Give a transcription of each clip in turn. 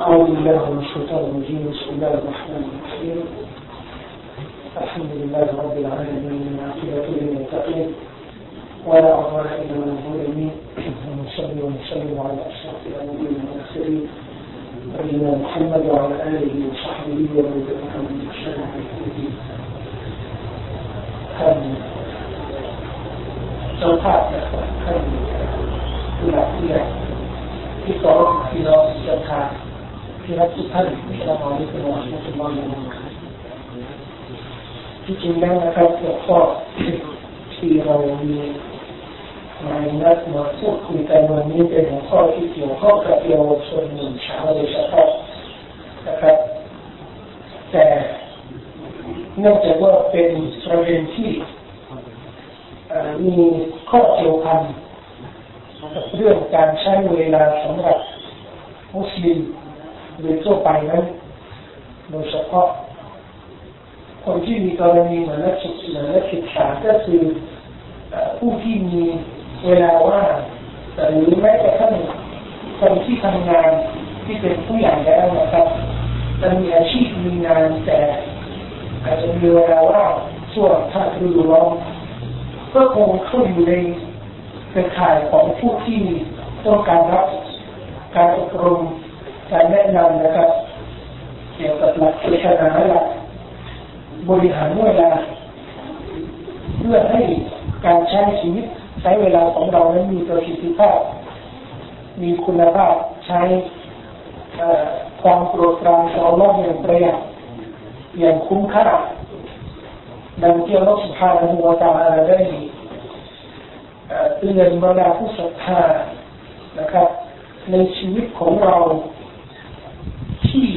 أعوذ بالله من الشيطان الرجيم بسم الله الرحمن الرحيم. الحمد لله رب العالمين من عقبة للمتقين ولا عضال إلا من الظلمين ونصلي ونصلي على أشرف الأولين والآخرين نبينا محمد وعلى آله وصحبه ومن تبعهم بإحسان إلى توقعت إلى إلى في طرق في نص ที่จรักทุกท่านที่เรามาที่เป็นวันที่สุดวันนี้ที่จริงแล้วนะครับหัวข้อที่เรามีมานัดมาพูดคุยกันวันนี้เป็นหัวข้อที่เกี่ยวข้องกับเยาวชนหนุ่มสาวโดยเฉพาะนะครับ แต่นองจากว่าเป็นประเด็นที่มีข้อเกี่ยวพันกับเรื่องการใช้เวลาสำหรับมุสลิม โดยทั่วไปนั้นโดยเฉพาะคนที่มีกรณีเหมือนนักศึกษานักศึกษาก็คือผู้ที่มีเวลาว่างหรือแม้กระทั่งคนที่ทำงานที่เป็นผู้ใหญ่แล้วนะครับจะมีอาชีพมีงานแต่อาจจะมีเวลาว่างช่วงถ้าฤดูร้อนก็คงเข้าอยู่ในเป็นข่ายของผู้ที่ต้องการรับการอบรม การแนะนำนะครับ เกี่ยวกับหลักเจตนาหลักบริหารเวลาเพื่อให้การใช้ชีวิตใช้เวลาของเรานั้นมีประสิทธิภาพ มีคุณภาพใช้ความโปรดปรานต่อโลกอย่างประหยัดอย่างคุ้มค่าดังที่อัลลอสุบฮานหัวะตะอาลาได้เตือนบรรดาผู้ศรัทธานะครับ ในชีวิตของเรา ที่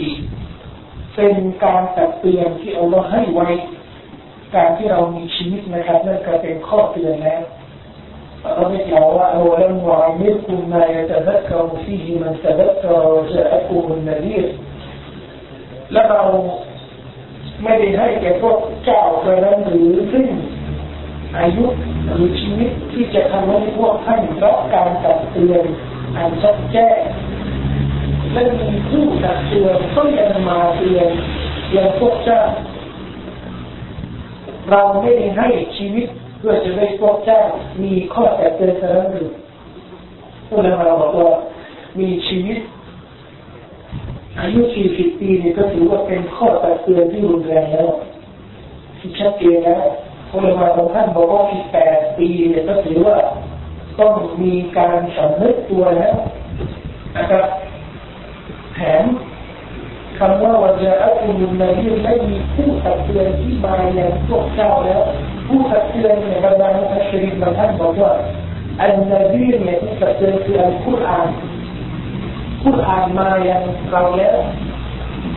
เป็นการตักเตือนที่อัลลอฮ์ให้ไว้ การที่เรามีชีวิตนะครับนั่นก็เป็นข้อเตือนแล้วเราได้กล่าวว่าเอาแล้ววามิคุมมาจะทักรฟีฮิมันจะทักรจะอักุมนนดีและเราไม่ได้ให้แก่พวกเจ้าไปนั้นหรือซึ่งอายุหรือชีวิตที่จะทำให้พวกท่านรับการตักเตือนอันชัดแจ้ง และมีผู้ตักเตือนก็ยังมาเตือนยังพวกเจ้าเราไม่ได้ให้ชีวิตเพื่อจะได้พวกเจ้ามีข้อแต่เตือนเท่านั้นหรือผู้นำเราบอกว่ามีชีวิตอายุ40ปีนี่ก็ถือว่าเป็นข้อตักเตือนที่รุนแรงแล้วที่ชัดเจนแล้วผู้นำเราบางท่านบอกว่าที่8ปีเนี่ยก็ถือว่าต้องมีการสำนึกตัวแล้วนะครับ คำว่าวันจะอัตุมุนในเรื่องไม่มีผู้ตักเตือนที่มาอย่างพวกเจ้าแล้วผู้ตักเตือนในบรรดาอัชริบางท่านบอกว่าอันนบีเนี่ยที่ตักเตือนคืออัลกุรอานผู้อ่านมาอย่างเราแล้ว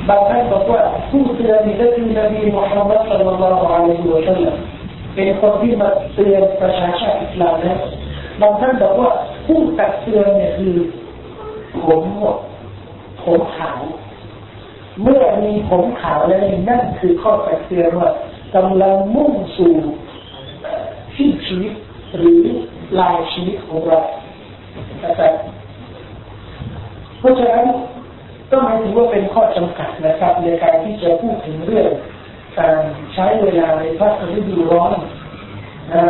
บางท่านบอกว่าผู้เตือนนี่ก็คือนบีมุฮัมมัดสัลลัลลอฮุอะลัยฮิวะสัลลัมเป็นคนที่มาเตือนประชาชาติอิสลามนะบางท่านบอกว่าผู้ตักเตือนเนี่ยคือผมผมขาว เมื่อมีผมขาวแล้วนั่นคือข้อตักเตือนว่ากำลังมุ่งสู่ที่ชีวิตหรือลายชีวิตของเราแต่เพราะฉะนั้นก็หมายถึงว่าเป็นข้อจำกัดนะครับ ในการที่จะพูดถึงเรื่องการใช้เวลาในภาคฤดูร้อนนะ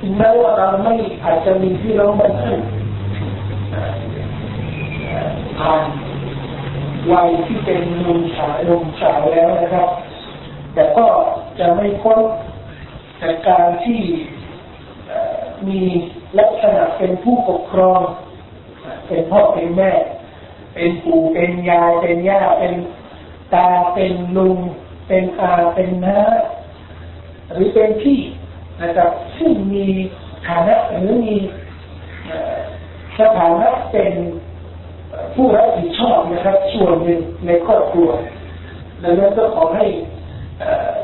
ถึงแม้ว่าเราไม่อาจจะมีพี่น้องบางท่านผ่าน วัยที่เป็นนุ่มสาวนุ่มสาวแล้วนะครับ แต่ก็จะไม่พ้นจากการที่มีลักษณะเป็นผู้ปกครอง เป็นพ่อเป็นแม่ เป็นปู่เป็นยายเป็นย่าเป็นตาเป็นลุง เป็นอาเป็นน้าหรือเป็นพี่นะครับซึ่งมีฐานะหรือมีสถานะเป็น ผู้รับผิดชอบนะครับ ส่วนหนึ่งในครอบครัวดังนั้นก็ขอให้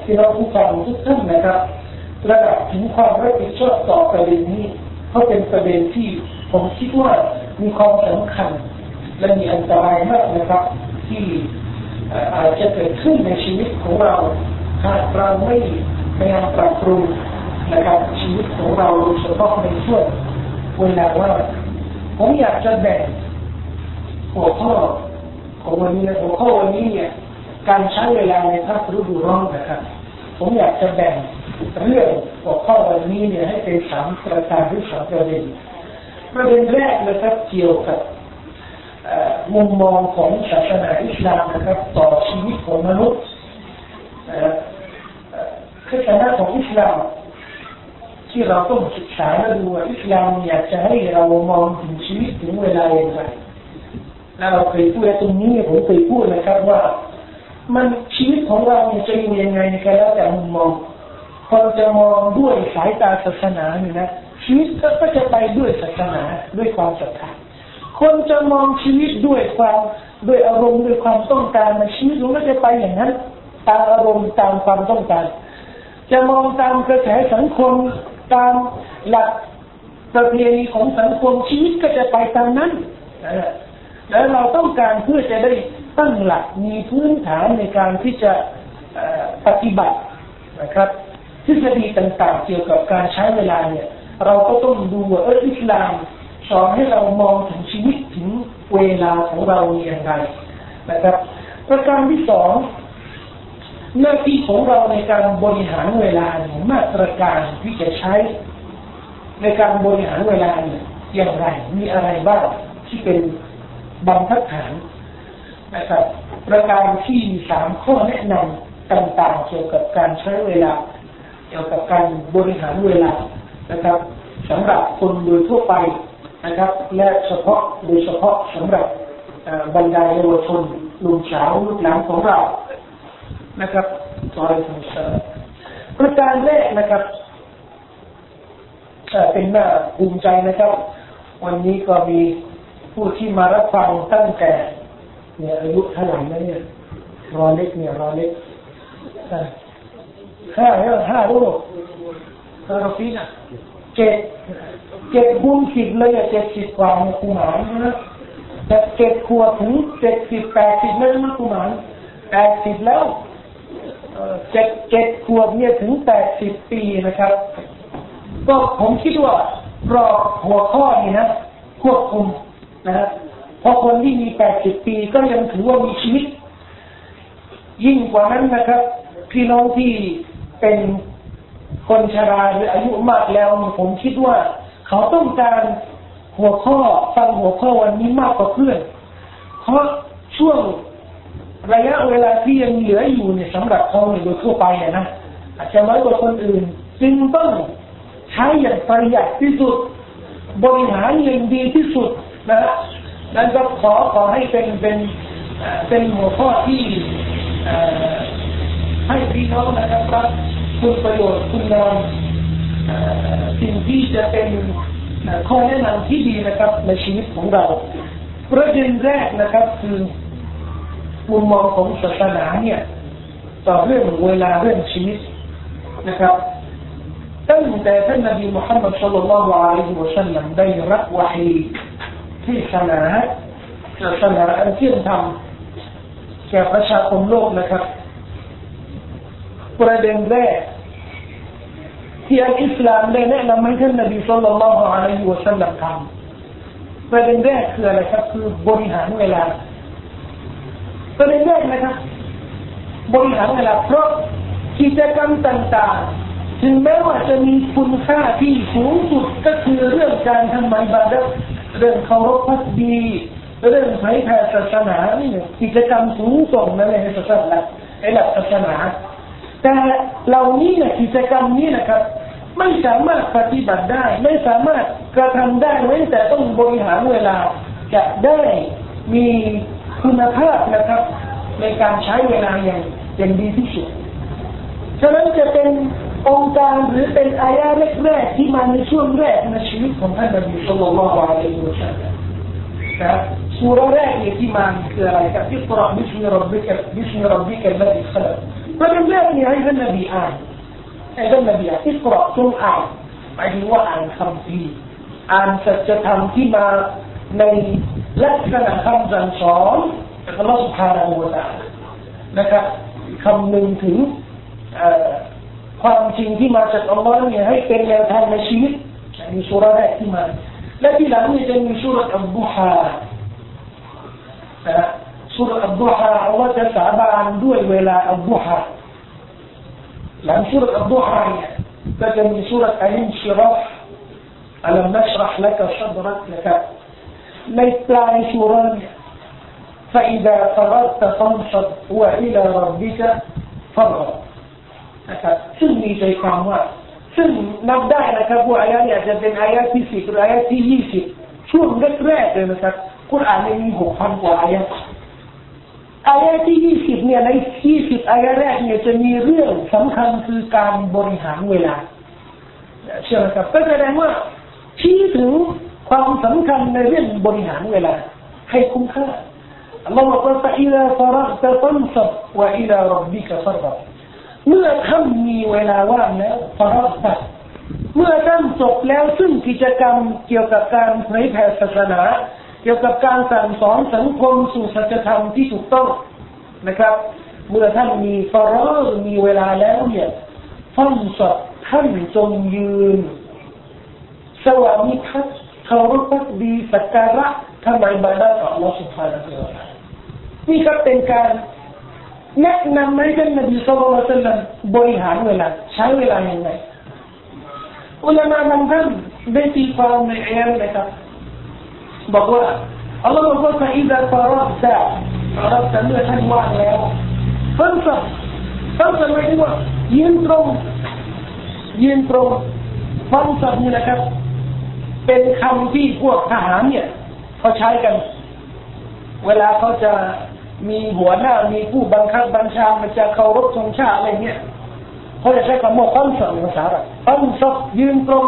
พี่น้องผู้ฟังทุกท่านนะครับ ระดับถึงความรับผิดชอบต่อประเด็นนี้เพราะเป็นประเด็นที่ผมคิดว่ามีความสำคัญ และมีอันตรายมากนะครับ ที่อาจจะเกิดขึ้นในชีวิตของเราหากเราไม่พยายามปรับปรุงนะครับชีวิตของเราโดยเฉพาะในช่วงเวลาว่าผมอยากจะแบ่ง หัวข้อของวันนี้หัวข้อวันนี้เนี่ยการใช้เวลาในภาคฤดูร้อนนะครับ ผมอยากจะแบ่งเรื่องหัวข้อวันนี้เนี่ยให้เป็นสามประการหรือสามประเด็นประเด็นแรกนะครับเกี่ยวกับมุมมองของศาสนาอิสลามนะครับ ต่อชีวิตของมนุษย์คือศาสนาของอิสลามที่เราต้องศึกษาและดูว่าอิสลามอยากจะให้เรามองถึงชีวิตถึงเวลาอย่างไร แล้วเราเคยพูดตรงนี้ผมเคยพูดนะครับว่า มันชีวิตของเราจะอยู่ยังไงก็แล้วแต่มุมมองคนจะมองด้วยสายตาศาสนาเนี่ยนะชีวิตก็จะไปด้วยศาสนาด้วยความศรัทธาคนจะมองชีวิตด้วยความด้วยอารมณ์ด้วยความต้องการในชีวิตมันก็จะไปอย่างนั้น ตามอารมณ์ตามความต้องการ จะมองตามกระแสสังคมตามหลักประเพณีของสังคมชีวิตก็จะไปตามนั้น แล้วเราต้องการเพื่อจะได้ตั้งหลักมีพื้นฐานในการที่จะปฏิบัตินะครับทฤษฎีต่างๆ เกี่ยวกับการใช้เวลาเนี่ย เราก็ต้องดูว่าเอออิสลามสอนให้เรามองถึงชีวิตถึงเวลาของเราอย่างไรนะครับ ประการที่สองหน้าที่ของเราในการบริหารเวลาเนี่ยมาตรการที่จะใช้ ในการบริหารเวลาเนี่ยอย่างไร มีอะไรบ้างที่เป็น บรรทัดฐานนะครับ ประการที่สามข้อแนะนำต่างๆ เกี่ยวกับการใช้เวลา เกี่ยวกับการบริหารเวลานะครับสำหรับคนโดยทั่วไปนะครับ และเฉพาะโดยเฉพาะสำหรับบรรดาเยาวชนลุงสาวลูกหลานของเรานะครับตอนที่สามประการแรกนะครับเป็นหน้าภูมิใจนะครับ วันนี้ก็มี ผู้ที่มารับฟังตั้งแต่เนี่ยอายุเท่าไหร่นะเนี่ยรอเล็กเนี่ยรอเล็กห้าห้าลูกฮาราฟีนะเจ็ดเจ็ดคูณสิบเลยอะเจ็ดสิบกว่าในคุมานนะแต่เจ็ดขวบถึงเจ็ดสิบแปดสิบนั่นนะคุมานแปดสิบแล้วเจ็ดเจ็ดขวบเนี่ยถึงแปดสิบปีนะครับ ก็ผมคิดว่า รอหัวข้อนี้นะควบคุม นะครับเพอคนที่มีแปดสิบปีก็ยังถือว่ามีชีวิต ยิ่งกว่านั้นนะครับ พี่น้องที่เป็นคนชราหรืออายุมากแล้วผมคิดว่า เขาต้องการหัวข้อฟังหัวข้อวันนี้มากกว่าเพื่อน เพราะช่วงระยะเวลาที่ยังเหลืออยู่เนี่ยสำหรับเขาโดยทั่วไปนะอาจจะน้อยกว่าคนอื่น จึงต้องใช้อย่างประหยัดที่สุด บริหารอย่างดีที่สุด นะนั้นก็ขอขอให้เป็นเป็นเป็นหัวข้อที่ให้พี่น้องนะครับรับคุณประโยชน์คุณงามสิ่งที่จะเป็นข้อแนะนำที่ดีนะครับ ในชีวิตของเรา ประเด็นแรกนะครับคือมุมมองของศาสนาเนี่ย ต่อเรื่องเวลาเรื่องชีวิตนะครับตั้งแต่ท่านนบีมุฮัมมัดสุลลัลลอฮุอะลัยฮิวะสัลลัมได้รับวะฮี ที่ศาสนาศาสนาอันเที่ยงธรรมแก่ประชาคมโลกนะครับ ประเด็นแรกที่อัลอิสลามได้แนะนำให้ท่านนบีสุลต่านละฮ์อะลัยฮิวะสัลลัมทำประเด็นแรกคืออะไรครับคือบริหารเวลาประเด็นแรกนะครับบริหารเวลาเพราะกิจกรรมต่างๆ ถึงแม้ว่าจะมีคุณค่าที่สูงสุดก็คือเรื่องการทำไมบาด เรื่องเคารพพักดีเรื่องเผยแผ่ศาสนานี่กิจกรรมสูงส่งนั่นในศาสนาในหลักศาสนา แต่เหล่านี้เนี่ยกิจกรรมนี้นะครับ ไม่สามารถปฏิบัติได้ ไม่สามารถกระทำได้เว้นแต่ต้องบริหารเวลาจะได้มีคุณภาพนะครับ ในการใช้เวลาอย่างอย่างดีที่สุดฉะนั้นจะเป็น องค์การหรือเป็นอายะแรกๆที่มาในช่วงแรกในชีวิตของท่านนบีสุลต่านละฮ์อะลัยฮิวะสัลลัมนะสุรแรกเนี่ยที่มาคืออะไรครับอิสราบิสมิรับบิกบิสมิรับบิกลัลขลักประเด็นแรกเนี่ยให้ท่านนบีอ่านให้ท่านนบีอ่านอิสราจงอ่านหมายถึงว่าอ่านคำพีอ่านสัจธรรมที่มาในลักษณะคำสั่งสอนจากอัลลอฮฺสุบฮานาอูตะนะครับคำหนึ่งถึง ความจริงที่มาจากอัลลอฮ์เนี่ยให้เป็นแนวทางในชีวิตมีสุราแรกที่มาและที่หลังนี่จะมีสุรอัลบุฮานะ สุรอับดุฮาอัลลอฮ์จะสาบานด้วยเวลาอับดุฮาหลังสุรอับดุฮาเนี่ยก็จะมีสุรอัลินชิรฟอัลนัชรห์ละกซัดรักนะครับในปลายสุรเนี่ย فإذا فرغت فانصب وإلى ربك فارغب นะครับซึ่งมีใจความว่าซึ่งนับได้นะครับว่าอายะเนี่ยจะเป็นอายะที่สิบหรืออายะที่ยี่สิบช่วงแรกๆเลยนะครับกุรอานมีหกพันกว่าอายะอายะที่ยี่สิบเนี่ยในยี่สิบอายะแรกเนี่ยจะมีเรื่องสำคัญคือการบริหารเวลาเชื่อไหมครับก็แสดงว่าชี้ถึงความสำคัญในเรื่องบริหารเวลาให้คุ้มค่าอัลลอฮฺบอกว่า فإذا فرغت فانصب وإلى ربك فارغب เมื่อท่านมีเวลาว่างแล้วฟารักเมื่อท่านจบแล้วซึ่งกิจกรรมเกี่ยวกับการเผยแผ่ศาสนา เกี่ยวกับการสั่งสอนสังคมสู่สัจธรรมที่ถูกต้องนะครับ เมื่อท่านมีฟารอกมีเวลาแล้วเนี่ยฟังสดท่านจงยืน สวามิภักขเคารพพักดีสักการะทำไมบาดาต่ออัลลอฮฺสุภฮานะฮูวอานี่ก็เป็นการ แนะนำให้ท่านนบีสุลต่านบริหารเวลาใช้เวลาอย่างไรอุลามะบางท่านได้ตีความในอายะนะครับบอกว่าอัลลอฮฺบอกว่าถ้าอิดะฟารัตะฟารัตะเมื่อท่านว่างแล้วฟังสับฟังสับหมายถึงว่ายืนตรงยืนตรงฟังสับนี่นะครับ เป็นคำที่พวกทหารเนี่ยเขาใช้กัน เวลาเขาจะ มีหัวหน้ามีผู้บังคับบัญชามันจะเคารพธงชาติอะไรเงี้ยเขาจะใช้คำว่าตั้งสัภาษาอะไรตั้งสับยืนตรง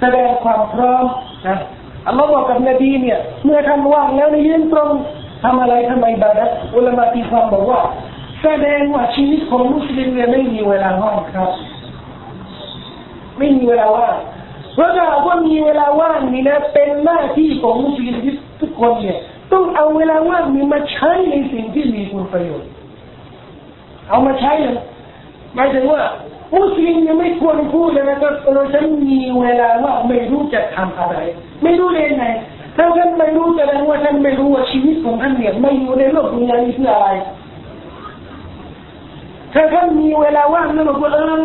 แสดงความพร้อมนะอัลลอฮ์บอกกับนบีเนี่ย เมื่อท่านว่างแล้วในยืนตรงทำอะไรทำไมบาดัอุลามะตีความบอกว่า แสดงว่าชีวิตของมุสลิมเนี่ยไม่มีเวลาว่างครับ ไม่มีเวลาว่างเพราะถ้าว่ามีเวลาว่างนี่นะเป็นหน้าที่ของมุสลิมทุกคนเนี่ย ต้องเอาเวลาว่างนี้มาใช้ในสิ่งที่มีคุณประโยชน์ เอามาใช้เลยหมายถึงว่ามุสลิมยังไม่ควรพูดเลยนะครับเออฉันมีเวลาว่าไม่รู้จะทำอะไร ไม่รู้เลยนไงถ้าท่านไม่รู้แสดงว่าท่านไม่รู้ว่าชีวิตของท่านเนี่ยไม่อยู่ในโลกนี้นี้เพื่ออะไร ถ้าท่านมีเวลาว่างแล้วบอกว่าเออ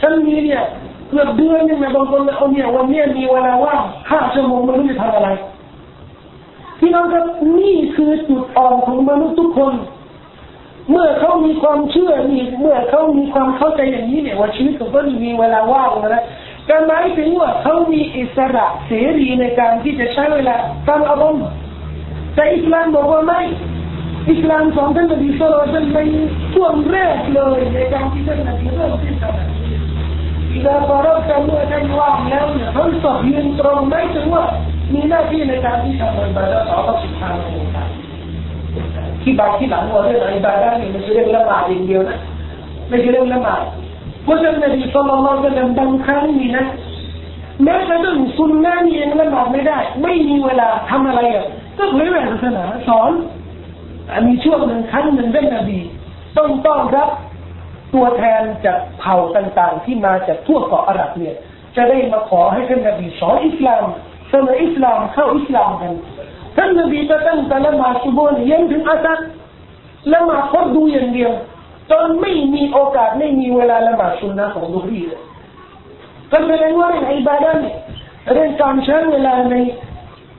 ฉันมีเนี่ยเกือบเดือนนึงนะบางคนเอาเนี่ยวันนี้มีเวลาว่างห้าชั่วโมงไม่รู้จะทำอะไร พี่น้องครับนี่คือจุดอ่อนของมนุษย์ทุกคน เมื่อเขามีความเชื่อนี่เมื่อเขามีความเข้าใจอย่างนี้เนี่ยว่าชีวิตของเขามีเวลาว่างนะการหมายถึงว่าเขามีอิสระเสรีในการที่จะใช้เวลาตามอารมณ์แต่อิสลามบอกว่าไม่อิสลามสอนท่านนบีสุลต่านในช่วงแรกเลยในการที่ท่านนบีเริ่มที่จะ อิดาฟารกันเมื่อท่านว่างแล้วเนี่ยท่านสอบยืนตรงไม่ถึงว่ามีหน้าที่ในการที่ทำอิบาดะต่อพระสุภาพองค์การที่บางที่หลังว่าเรื่องอิบาดะนี่ไม่ใช่เรื่องละหมาดอย่างเดียวนะไม่ใช่เรื่องละหมาดเพราะฉะนั้นนบีสุลต่านจะบางครั้งนี่นะแม้กระทั่งสุนนะนี่เองละหมาดไม่ได้ ไม่มีเวลาทำอะไรอะก็เผยแผ่ศาสนาสอนมีช่วงหนึ่งครั้งหนึ่งท่านนบีต้องต้อนรับ ตัวแทนจากเผ่าต่างๆ ที่มาจากทั่วเกาะอาหรับเนี่ย จะได้มาขอให้ท่านนบีสอนอิสลามสมัยอิสลามเข้าอิสลามกันท่านนบีจะตั้งแต่ละมาดซุบฮ์ยันถึงอาซัดละมาดพดดูอย่างเดียวจนไม่มีโอกาสไม่มีเวลาละมาสุนนะของดุรีเลยก็แสดงว่าเรื่องอิบาดะเนี่ยเรื่องการใช้เวลาใน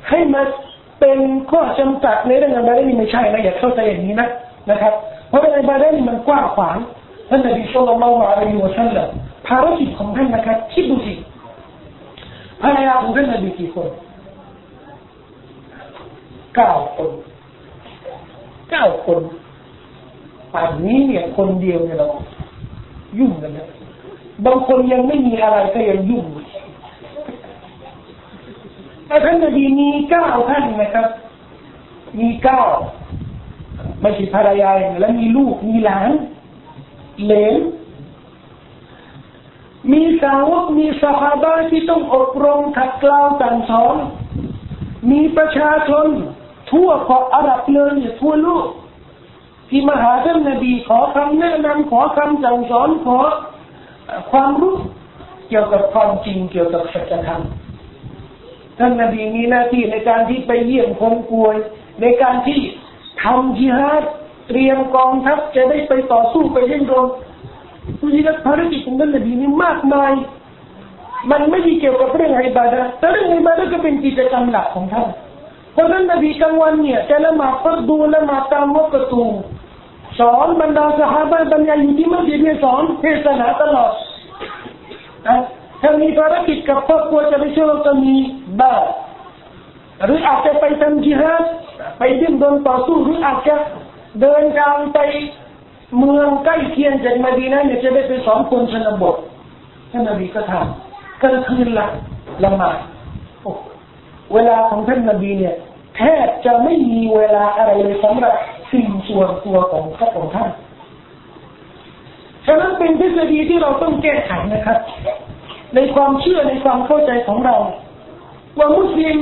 ให้มาเป็นข้อจำกัดในเรื่องอิบาดะนี่ไม่ใช่นะอย่าเข้าใจอย่างนี้นะนะครับ เพราะเรื่องอิบาดะนี่มันกว้างขวาง ท่านนบีสุลต่านละอัลลอฮฺสัลลัมภารกิจของท่านนะครับคิดดูสิภรรยาของท่านนบีกี่คนเก้าคนเก้าคนป่านนี้เนี่ยคนเดียวเนี่ยเรายุ่งกันนะบางคนยังไม่มีอะไรก็ยังยุ่งแต่ท่านนบีมีเก้าท่านนะครับ มีเก้าไม่ใช่ภรรยาแล้วมีลูกมีหลาน เลนมีสาวกมีสหายที่ต้องอบรมขัดเกลาสั่งสอน มีประชาชน ทั่วเกาะอาหรับเลยทั่วโลกที่มาหาท่านนบีขอคำแนะนำขอคำสั่งสอนขอความรู้เกี่ยวกับความจริงเกี่ยวกับสัจธรรมท่านนบีมีหน้าที่ในการที่ไปเยี่ยมคนป่วย ในการที่ทำจิฮาด เตรียมกองทัพจะได้ไปต่อสู้ไปเล่นรบดูสิครับภารกิจของท่านนบีนี่มากมาย มันไม่ได้เกี่ยวกับเรื่องอิบาดะแต่เรื่องอิบาดะก็เป็นกิจกรรมหลักของท่านเพราะนั้นนบีกลางวันเนี่ยจะละหมาดฟัดดูละหมาดตามวัตตูสอนบรรดาสหายบรรยายอยู่ที่มัสยิดเนี่ยสอนเทศนาตลอดนะถ้ามีภารกิจกับครอบครัวจะไปช่วยก็มีบ้าหรืออาจจะไปทำจิฮาดไปดิ้นรนต่อสู้หรืออาจจะ เดินทางไปเมืองใกล้เคียงจากมาดีนะเนี่ยจะได้ไปสอนคนชนบทท่านนบีก็ทำกลางคืนละละหมาดเวลาของท่านนบีเนี่ยแทบจะไม่มีเวลาอะไรเลยสำหรับสิ่งส่วนตัวของพระองค์ท่านฉะนั้นเป็นทฤษฎีที่เราต้องแก้ไขนะครับ ในความเชื่อในความเข้าใจของเรา ว่ามุสลิม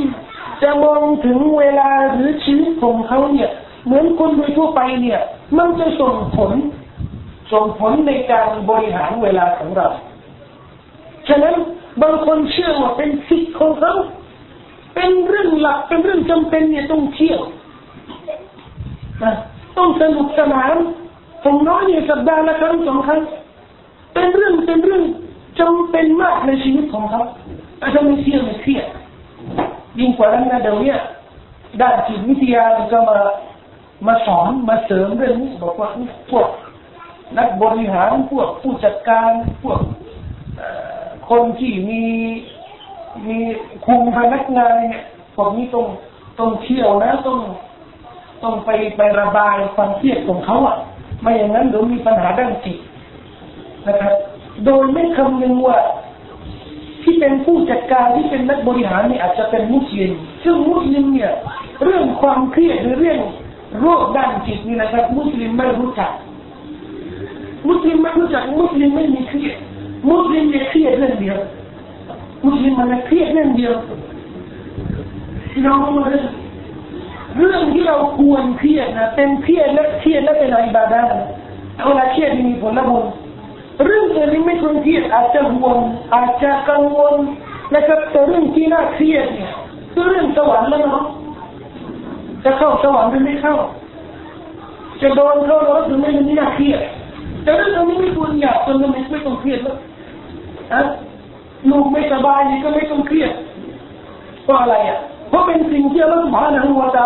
จะมองถึงเวลาหรือชีวิตของเขาเนี่ย เหมือนคนโดยทั่วไปเนี่ย มันจะส่งผล ส่งผลในการบริหารเวลาของเรา ฉะนั้นบางคนเชื่อว่าเป็นสิทธิ์ของเขา เป็นเรื่องหลักเป็นเรื่องจำเป็นเนี่ยต้องเที่ยวต้องสนุกสนานผมน้อยเนี่ยสัปดาห์ละครั้งสองครั้งเป็นเรื่องเป็นเรื่องจำเป็นมากในชีวิตของเขาอาจจะไม่เที่ยวไม่เครียดยิ่งกว่านั้นนะเดี๋ยวนี้ด้านจิตวิทยาก็มา มาสอนมาเสริมเรื่องนี้บอกว่าพวก นักบริหารพวกผู้จัดการพวกคนที่มีมีคุมพนักงานเนี่ยพวกนี้ต้องต้องเที่ยวนะต้องต้องไปไประบายความเครียดของเขาอะไม่อย่างนั้นเดี๋ยวมีปัญหาด้านจิตนะครับ โดยไม่คำนึงว่าที่เป็นผู้จัดการที่เป็นนักบริหารนี่อาจจะเป็นมุสลิม ซึ่งมุสลิมเนี่ย เรื่องความเครียดหรือเรื่อง โรคด้านจิตนี่นะครับ มุสลิมไม่รู้จัก มุสลิมไม่รู้จักมุสลิมไม่มีเครียดมุสลิมเนี่ยเครียดเรื่องเดียวมุสลิมมันเครียดเรื่องเดียวพี่น้องรู้ไหมเรื่องที่เราควรเครียดนะเป็นเครียดและเครียดและเป็นอิบาดะเวลาเครียดมีผลบุญเรื่องอื่นที่ไม่ควรเครียดอาจจะห่วงอาจจะกังวลนะครับแต่เรื่องที่น่าเครียดเนี่ยคือเรื่องสวรรค์แล้วเนาะ จะเข้าสวรรค์หรือไม่เข้า จะโดนเข้ารถหรือไม่นี่น่าเครียดแต่เรื่องนี้ไม่ควรอยากจนไม่ไม่ต้องเครียดแล้วอะลูกไม่สบายนี่ก็ไม่ต้องเครียดเพราะอะไรอะเพราะเป็นสิ่งที่เราผ่านหัวตา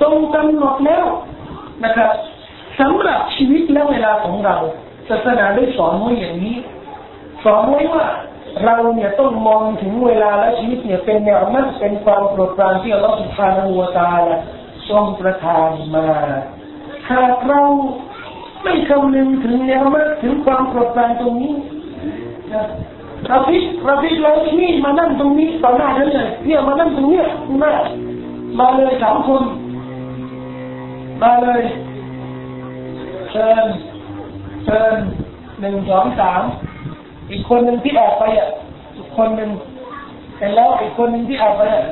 ทรงกำหนดแล้วนะครับสำหรับชีวิตและเวลาของเราศาสนาได้สอนไว้อย่างนี้ สอนไว้ว่าเราเนี่ยต้องมองถึงเวลาและชีวิตเนี่ยเป็นแนวมันเป็นความโปรดปรานที่เราสุภาพหัวตา ทรงประทานมาหากเราไม่คำนึงถึงแนวมันถึงความโปรดปรานตรงนี้นะราพิราพิเรานี่มานั่งตรงนี้ต่อหน้าฉันเลยเนี่ยมานั่งตรงเนี้ยมามาเลยสามคนมาเลยเชิญเชิญหนึ่งสองสามอีกคนหนึ่งที่ออกไปอะอีกคนหนึ่งแต่แล้วอีกคนหนึ่งที่ออกไปอะ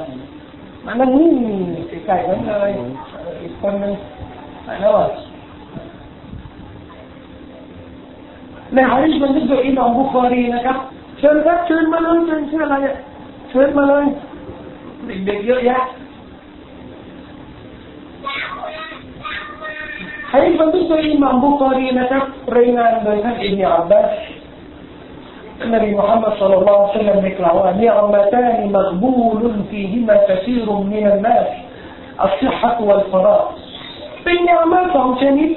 มันนั่งนิ่งใส่กันเลยอีกคนหนึ่งแล้วอะในฮะดิษมันจะเกิดอิมามบุคอรีนะครับเชิญครับเชิญมาเลยเชิญเชิญอะไรอะเชิญมาเลยเด็กๆเยอะแยะให้บันทึกโดยอิหม่ามบุคอรีนะครับรายงานโดยท่านอิบนาอับบาส النبي محمد صلى الله عليه وسلم يقرأ نعمتان مقبول فيهما كثير من الناس الصحة والفراغ เป็นยามาสองชนิด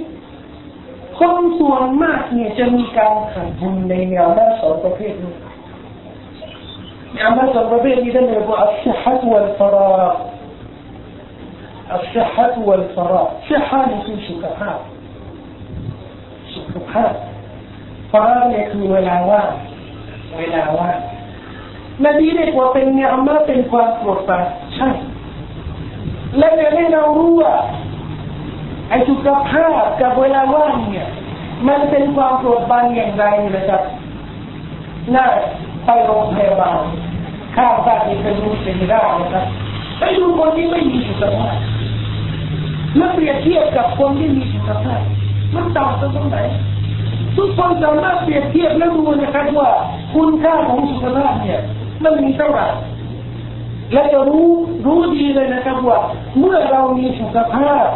คนส่วนมากเนี่ยจะมีการขาดทุนในยามาสองประเภทนี้ยามาสองประเภทนี้ท่านเรียกว่าอัลซิฮัตวัลฟรา الصحة والفراغ صحة นี่คือสุขภาพสุขภาพฟราเนี่ยคือเวลาว่าง เวลาว่างนบีเรียกว่าเป็นเนี่ยอัลลอฮ์เป็นความโปรดปรานใช่ และเดี๋ยวนี้เรารู้ว่าไอ้สุขภาพกับเวลาว่างเนี่ย มันเป็นความโปรดปรานอย่างไรนะครับน่าไปโรงพยาบาลข้าวตาที่เป็นรูเป็นได้นะครับไปดูคนที่ไม่มีสุขภาพแล้วเปรียบเทียบกับคนที่มีสุขภาพมันต่างกันตรงไหน ทุกคนสามารถเปรียบเทียบแล้วดูนะครับว่าคุณค่าของสุขภาพเนี่ยมันมีเท่าไหร่และจะรู้รู้ดีเลยนะครับว่าเมื่อเรามีสุขภาพ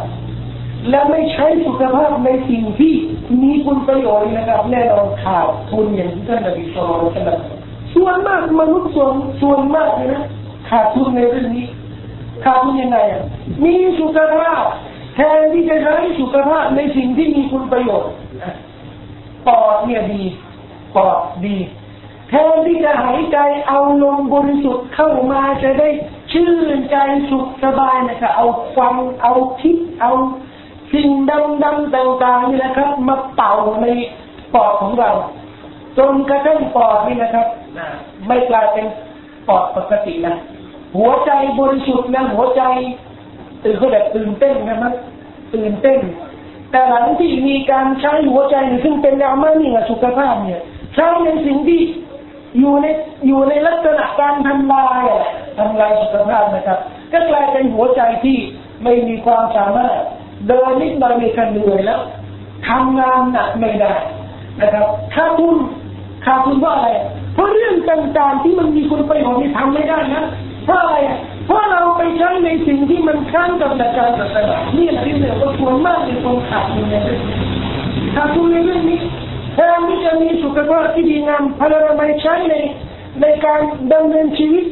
และไม่ใช้สุขภาพในสิ่งที่มีคุณประโยชน์นะครับแน่นอนขาดทุนอย่างที่ท่านนบีสุลต่านส่วนมากมนุษย์ส่วนส่วนมากนะขาดทุนในเรื่องนี้ขาดทุนยังไงมีสุขภาพแทนที่จะใช้สุขภาพในสิ่งที่มีคุณประโยชน์ ปอดเนี่ยดีปอดดีแทนที่จะหายใจเอาลมบริสุทธิ์เข้ามาจะได้ชื่นใจสุขสบายนะครับเอาควันเอาพิษเอาสิ่งดำๆต่างๆนี่นะครับ มาเป่าในปอดของเรา จนกระทั่งปอดนี่นะครับไม่กลายเป็นปอดปกตินะหัวใจบริสุทธิ์นะหัวใจตื่นเขาแบบตื่นเต้นนะมันตื่นเต้น แต่หลังที่มีการใช้หัวใจซึ่งเป็นยามานี่สุขภาพเนี่ยใช้ในสิ่งที่อยู่ในอยู่ในลักษณะการทำลายทำลายสุขภาพนะครับ ก็กลายเป็นหัวใจที่ไม่มีความสามารถเดินนิดหน่อยมีกันเหนื่อยแล้วทำงานหนักไม่ได้นะครับขาดทุนขาดทุนเพราอะไรเพราะเรื่องต่างๆที่มันมีคุณประโยชน์ที่ทำไม่ได้นะ เพราะอะไรเพราะเราไปใช้ในสิ่งที่มันข้างกับหลักการศาสนานี่แหละที่เรียกว่าควรมากในคนขาดทุนในเรื่องขาดทุนในเรื่องนี้แทนที่จะมีสุขภาพที่ดีงามพลานาใช้ในในการดำเนินชีวิต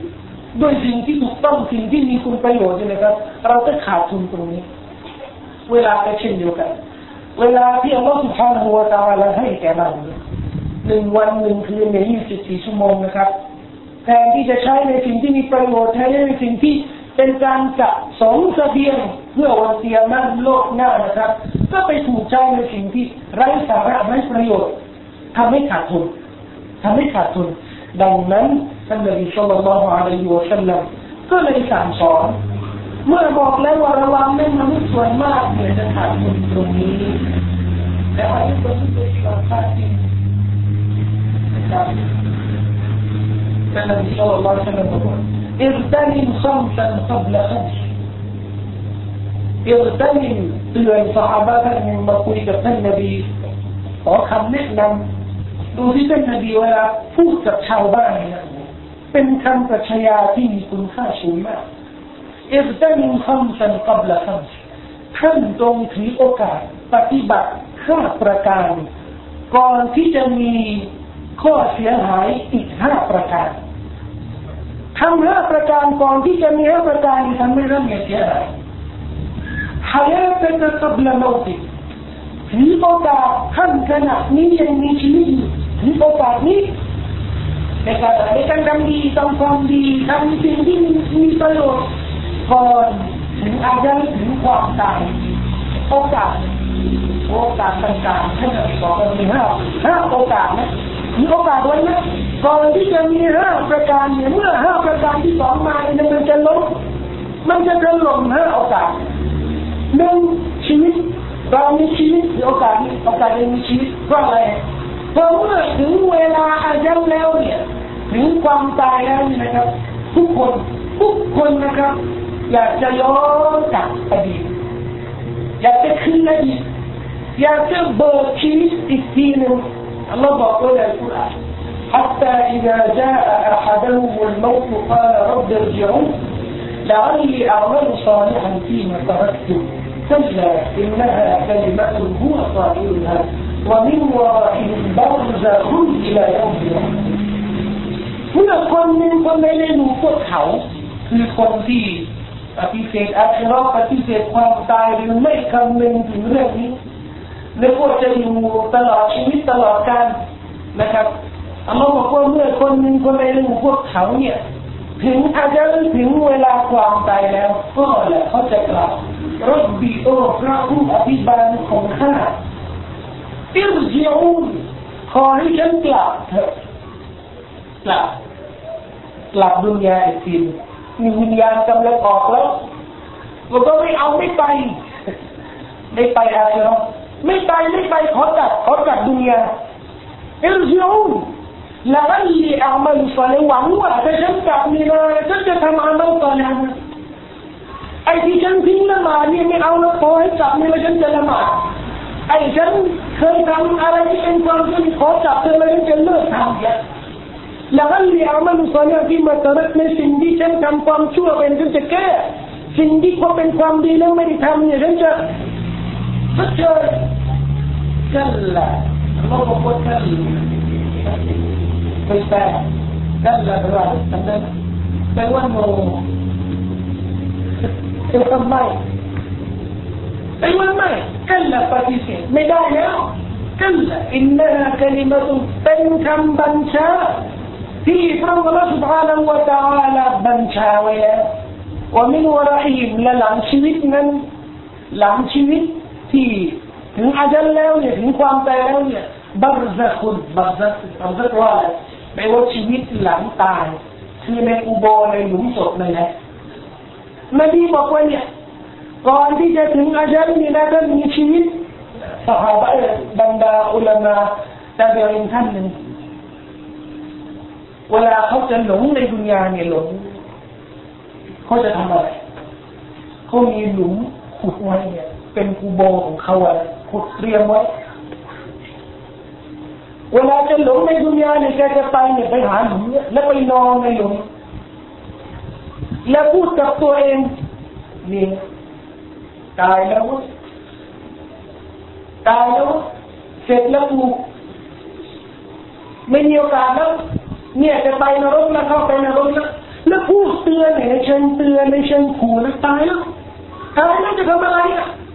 ด้วยสิ่งที่ถูกต้องสิ่งที่มีคุณประโยชน์นะครับ เราก็ขาดทุนตรงนี้ เวลาก็เช่นเดียวกัน เวลาที่อัลลอฮฺสุบฮานะฮูวตาลาให้แก่เราหนึ่งวันหนึ่งคืนในยี่สิบสี่ชั่วโมงนะครับ แทนที่จะใช้ในสิ่งที่มีประโยชน์ใช้ในสิ่งที่เป็นการสะสมเสบียงเพื่อวันเตียมันโลกหน้านะครับ ก็ไปถูกใช้ในสิ่งที่ไร้สาระไร้ประโยชน์ทำให้ขาดทุนทำให้ขาดทุน ดังนั้นท่านนบีสุลต่านละฮ์อะลัยฮิวะสัลลัมก็เลยสั่งสอน เมื่อบอกแล้วว่าระวังไม่มนุษย์ส่วนมากเนี่ยจะขาดทุนตรงนี้แต่อันนี้เป็นเรื่องที่เราคาดจริงนะครับ كان النبي صلى الله عليه وسلم يقول اغتنم خمسا قبل خمس اغتنم เตือนสหายท่านหนึ่งมาคุยกับท่านนบีขอคำแนะนำดูที่ท่านนบีเวลาพูดกับชาวบ้านเนี่ยเป็นคำปรัชญาที่มีคุณค่าสูงมากเอฟตันิมคำสันกับละคำท่านตรงถือโอกาสปฏิบัติข้าประการ ก่อนที่จะมีข้อเสียหายอีกห้าประการ ทำห้าประการก่อนที่จะมีห้าประการทำให้เรื่องเสียหาย حياتك قبل موتك ถือโอกาสขั้นขณะนี้ยังมีชีวิตอยู่ถือโอกาสนี้ในการในการทำดีทำความดีทำสิ่งที่มีประโยชน์ก่อนถึงอายุถึงความตายโอกาสโอกาสต่างๆท่านบอกว่ามีห้าห้าโอกาสนะ มีโอกาสไว้นะก่อนที่จะมีห้าประการเนี่ยเมื่อห้าประการที่สองมาเนี่ยมันจะล้มมันจะถล่มห้าโอกาสหนึ่งชีวิตเรามีชีวิตโอกาสโอกาสจะมีชีวิตเพราะอะไรเพราะเมื่อถึงเวลาอายุแล้วเนี่ยถึงความตายแล้วนะครับ ทุกคนทุกคนนะครับ อยากจะย้อนกลับอดีตอยากจะคืนอดีตอยากจะเบิกชีวิตอีกทีหนึ่ง الله بقول القرآن حتى إذا جاء أحدهم الموت قال رب ارجعون لعلي أعمل صالحا فيما تركت كلا إنها كلمة هو قائلها ومن ورائهم برزخ إلى يوم القيامة เมื่อคนหนึ่งคนไม่ได้รู้พวกเขาคือคนที่ปฏิเสธอาชีวะปฏิเสธความตายหรือไม่คำนึงถึงเรื่องนี้ นึกว่าจะอยู่ตลอดชีวิตตลอดกาลนะครับอัลลอฮ์บอกว่าเมื่อคนหนึ่งคนใดหนึ่งพวกเขาเนี่ย ถึงอาจจะถึงเวลาความตายแล้ว ก็แหละเขาจะกล่าวรบบีโอพระผู้อภิบาลของข้าอิรจิอูนขอให้ฉันกลับเถอะกลับกลับดุนยาอีกทีมีวิญญาณกำลังออกแล้วเราก็ไม่เอาไม่ไป ไม่ไปอาเซียน ไม่ไปไม่ไปขอกลับขอกลับดุนยาเอลจิอูนแล้วก็มีอามัลสอลหวังว่าถ้าฉันกลับนี่นะฉันจะทำอามัลสอลไอ้ที่ฉันทิ้งละหมาดเนี่ยไม่เอาล้วขอให้กลับนี่แล้วฉันจะละหมาดไอ้ฉันเคยทำอะไรที่เป็นความชั่วขอจับเธอแล้วฉันจะเลิกทำเนี่ยแล้วก็มีอามัลสอลที่มาตรัสในสิ่งที่ฉันทำความชั่วเป็นฉันจะแก้สิ่งที่พอเป็นความดีแล้วไม่ได้ทำเนี่ยฉันจะ فكر. كلا. اللهم هو كلا. فالفاء كلا بالرأي تمام فالوانه يفهم معي أيوة معي كلا فاتيسين مدايا. كلا. إنها كلمة تنكم بنشا. في إفراد الله سبحانه وتعالى بنشا ويا. ومن ورائهم للعنشويت من لعنشويت ที่ถึงอาจารย์แล้วเนี่ยถึงความตายแล้วเนี่ยบัรซะคุณบัรซะบัรซะว่าอะไรแปลว่าชีวิตหลังตายคือในอุโบในหลุมศพนั่นแหละนบีบอกว่าเนี่ยก่อนที่จะถึงอาจารย์นี่นะท่านมีชีวิตสหายบรรดาอุลามะตาเบียนท่านหนึ่งเวลาเขาจะหลงในดุนยาเนี่ยหลงเขาจะทำอะไรเขามีหลุมขุดไว้เนี่ย เป็นกูโบของเขาอะขุดเตรียมไว้ เวลาจะหลงในดุนยาเนี่ยแกจะไปเนี่ยไปหาหลุมเนี่ยแล้วไปนอนในหลุมแล้วพูดกับตัวเองนี่ตายแล้วตายแล้วเสร็จแล้วกูไม่มีโอกาสแล้ว เนี่ยจะไปนรกแล้วเข้าไปนรกแล้วแล้วพูดเตือนในเชิงเตือนในเชิงขู่แล้วตายแล้วตายแล้วจะทำอะไรอะ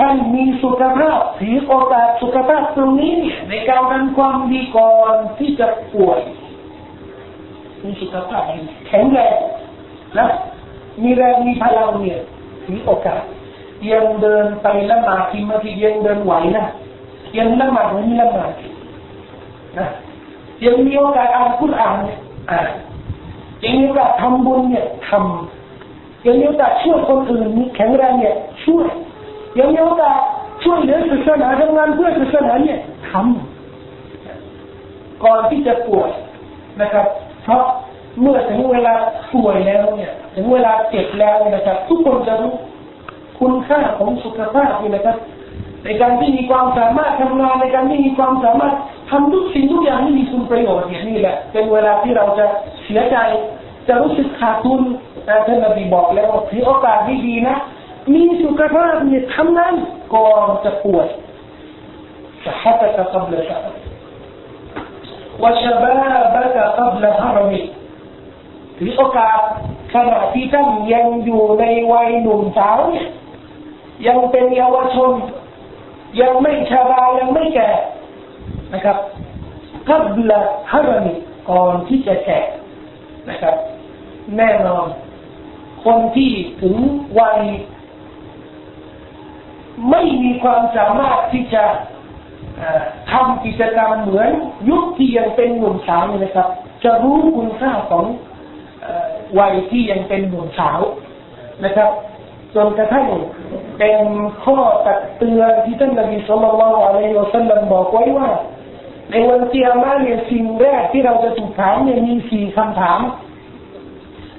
ท่านมีสุขภาพถือโอกาสสุขภาพตรงนี้ในการทำความดีก่อนที่จะป่วยมีสุขภาพแข็งแรงนะมีแรงมีพลังเนี่ยถือโอกาสยังเดินไปละหมาดที่มาที่ยังเดินไหวนะยังละหมาดหรือไม่ละหมาดนะยังมีโอกาสอ่านคุรานเนี่ยอ่านยังมีโอกาสทำบุญเนี่ยทำยังมีโอกาสช่วยคนอื่นมีแข็งแรงเนี่ยช่วย ยังมีโอกาสช่วยเหลือศาสนาทำงานเพื่อศาสนาเนี่ยทำก่อนที่จะป่วยนะครับ เพราะเมื่อถึงเวลาป่วยแล้วเนี่ยถึงเวลาเจ็บแล้วนะครับ ทุกคนจะรู้คุณค่าของสุขภาพนี่นะครับ ในการที่มีความสามารถทำงานในการที่มีความสามารถทำทุกสิ่งทุกอย่างที่มีคุณประโยชน์เนี่ยนี่แหละ เป็นเวลาที่เราจะเสียใจจะรู้สึกขาดทุนท่านนบีบอกแล้วถือโอกาสที่ดีนะ มีสุขภาพเนี่ยทำงานก่อนจะปวดจะฮัตตะกับเลยครับว่าชบาบะกับเละฮารมิหรือโอกาสขณะที่ท่านยังอยู่ในวัยหนุ่มสาวเนี่ยยังเป็นเยาวชน ยังไม่ชรายังไม่แก่นะครับกับละฮารมิก่อนที่จะแก่นะครับ แน่นอน คนที่ถึงวัย ไม่มีความสามารถที่จะทำกิจกรรมเหมือนยุคที่ยังเป็นหนุ่มสาวนะครับ จะรู้คุณค่าของวัยที่ยังเป็นหนุ่มสาวนะครับจนกระทั่งเป็นข้อตักเตือนที่ท่านนบีสุลต่านละอะลัยฮิวสัลลัมบอกไว้ว่า ในวันเกียมาเนี่ยสิ่งแรกที่เราจะถูกถามเนี่ยมีสี่คำถาม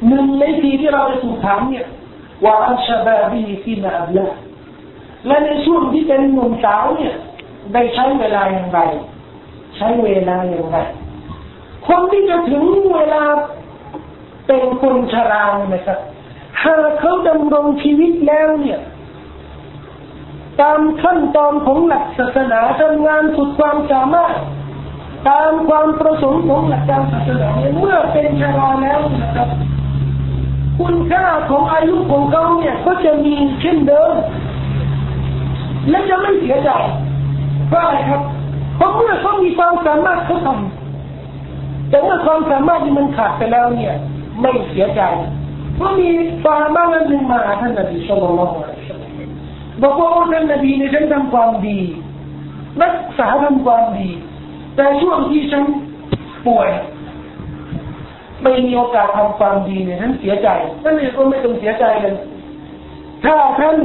หนึ่งในสี่ที่เราจะถูกถามเนี่ยว่าอัลชาบาบีฟีนาอับลา และในช่วงที่เป็นหนุ่มสาวเนี่ย ได้ใช้เวลาอย่างไร ใช้เวลาอย่างไรคนที่จะถึงเวลาเป็นคนชรานะครับหากเขาดำรงชีวิตแล้วเนี่ย ตามขั้นตอนของหลักศาสนาทำงานสุดความสามารถ ตามความประสงค์ของหลักการศาสนาเมื่อเป็นชราแล้วนะครับ คุณค่าของอายุของเขาเนี่ย ก็จะมีเช่นเดิม และจะไม่เสียใจเพราะอะไรครับ เพราะเมื่อเขามีความสามารถเขาทำแต่เมื่อความสามารถที่มันขาดไปแล้วเนี่ย ไม่เสียใจเพราะมีฟาบ้างหนึ่งมาท่านนบีสุลต่านบอกว่าท่านนบีในฉันทำความดีรักษาทำความดี แต่ช่วงที่ฉันป่วยไม่มีโอกาสทำความดีเนี่ยฉันเสียใจนั่นเองก็ไม่ต้องเสียใจเลยถ้าท่าน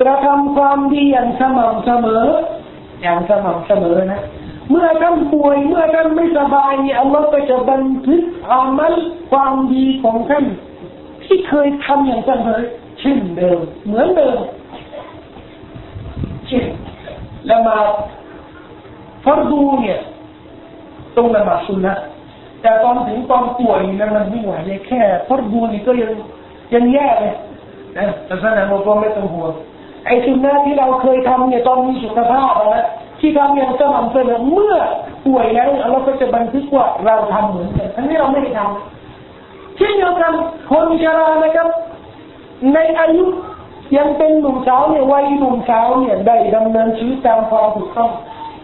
กระทำความดีอย่างสม่ำเสมอ อย่างสม่ำเสมอนะ เมื่อท่านป่วยเมื่อท่านไม่สบายอัลลอฮ์ก็จะบันทึกอามัลความดีของท่านที่เคยทำอย่างเสมอเช่นเดิม เหมือนเดิมเช่นละมาฟอรดูเนี่ยตรงละมาสุนนะแต่ตอนถึงตอนป่วยนั้นมันไม่ไหวเลยแค่ฟอรดูนี่ก็ยังยังแย่เลยนะแต่สนามก็ไม่ต้องห่วง ไอ้สุนนะที่เราเคยทำเนี่ยตอนมีสุขภาพนะที่ทำอย่างสม่ำเสมอเมื่อป่วยแล้วเราก็จะบันทึกว่าเราทำเหมือนกันทั้งนี้เราไม่ได้ทำเช่นเดียวกันคนชรานะครับ ในอายุยังเป็นหนุ่มสาวเนี่ยวัยหนุ่มสาวเนี่ยได้ดำเนินชีวิตตามความถูกต้อง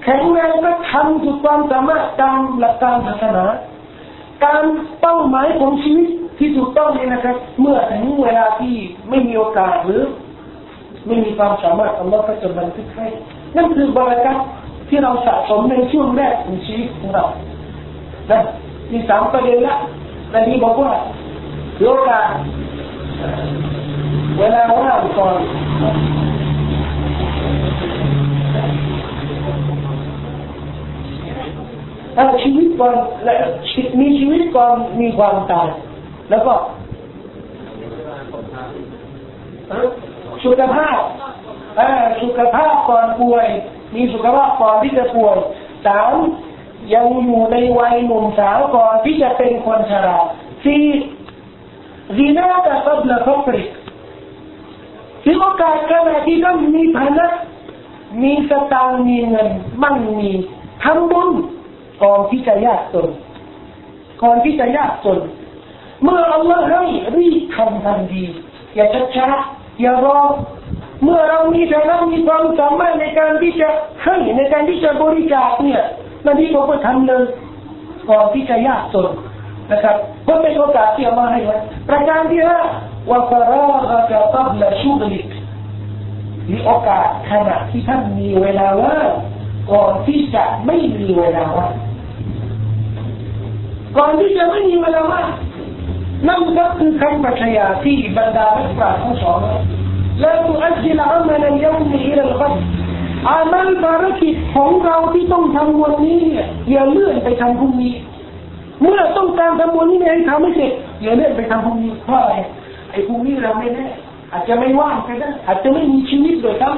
แข็งแรงและทำสุดความสามารถตามหลักการศาสนา การเป้าหมายของชีวิตที่ถูกต้องนี่นะครับ เมื่อถึงเวลาที่ไม่มีโอกาสหรือ ไม่มีความสามารถอัลลอฮ์ก็จะบันทึกให้ นั่นคือบารักัตที่เราสะสมในช่วงแรกของชีวิตของเรานะมีสามประเด็นละนบีบอกว่าโอกาสเวลาว่างก่อนถ้าชีวิตก่อนมีชีวิตก่อนมีความตาย แล้วก็ สุขภาพสุขภาพก่อนป่วย มีสุขภาพก่อนที่จะป่วยสามยังอยู่ในวัยหนุ่มสาวก่อนที่จะเป็นคนชราสี่ดีนาตะกับละคบริที่โอกาสขณะที่ต้องมีฐานะมีสตางค์มีเงินมั่งมีทำบุญก่อนที่จะยากจนก่อนที่จะยากจนเมื่ออัลลอฮ์ให้รีบทำทันทีอย่าช้า อย่ารอเมื่อเรามีฐานะมีความสามารถในการที่จะให้ในการที่จะบริจาคเนี่ยนั่นที่ผมก็ทำเลยก่อนที่จะยากจนนะครับก็เป็นโอกาสที่เอามาให้ไว้ประการที่ห้าว่าฟารากะตับละชูกลิกมีโอกาสขณะที่ท่านมีเวลาว่างก่อนที่จะไม่มีเวลาว่างก่อนที่จะไม่มีเวลาว่าง นั่นก็คือคำปรัชญาที่บรรดานักปราชญ์ทั้งสอและตุอัจจิลอามันยมมีอิลกับอามัลภารกิจของเราที่ต้องทำวันนี้อย่าเลื่อนไปทำพรุ่งนี้ เมื่อต้องการทำวันนี้ไม่ให้ทำไม่เสร็จอย่าเลื่อนไปทำพรุ่งนี้เพราะอะไรไอ้พรุ่งนี้เราไม่แน่อาจจะไม่ว่างก็ได้อาจจะไม่มีชีวิตเลยครับ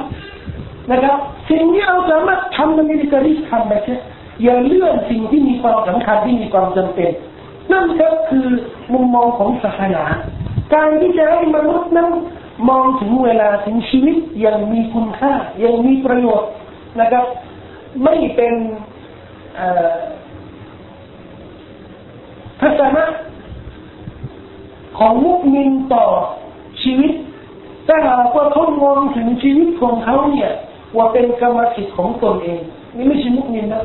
นะครับสิ่งที่เราสามารถทำมันนี้ก็รีบทำไปเถอะอย่าเลื่อนสิ่งที่มีความสำคัญที่มีความจำเป็น นั่นก็คือมุมมองของศาสนาการที่จะให้มนุษย์นั้นมองถึงเวลาถึงชีวิตยังมีคุณค่า ยังมีประโยชน์นะครับ ไม่เป็นทัศนะของมุกมินต่อชีวิตถ้าหากว่าเขามองถึงชีวิตของเขาเนี่ย ว่าเป็นกรรมสิทธิ์ของตนเอง นี่ไม่ใช่มุกมินนะ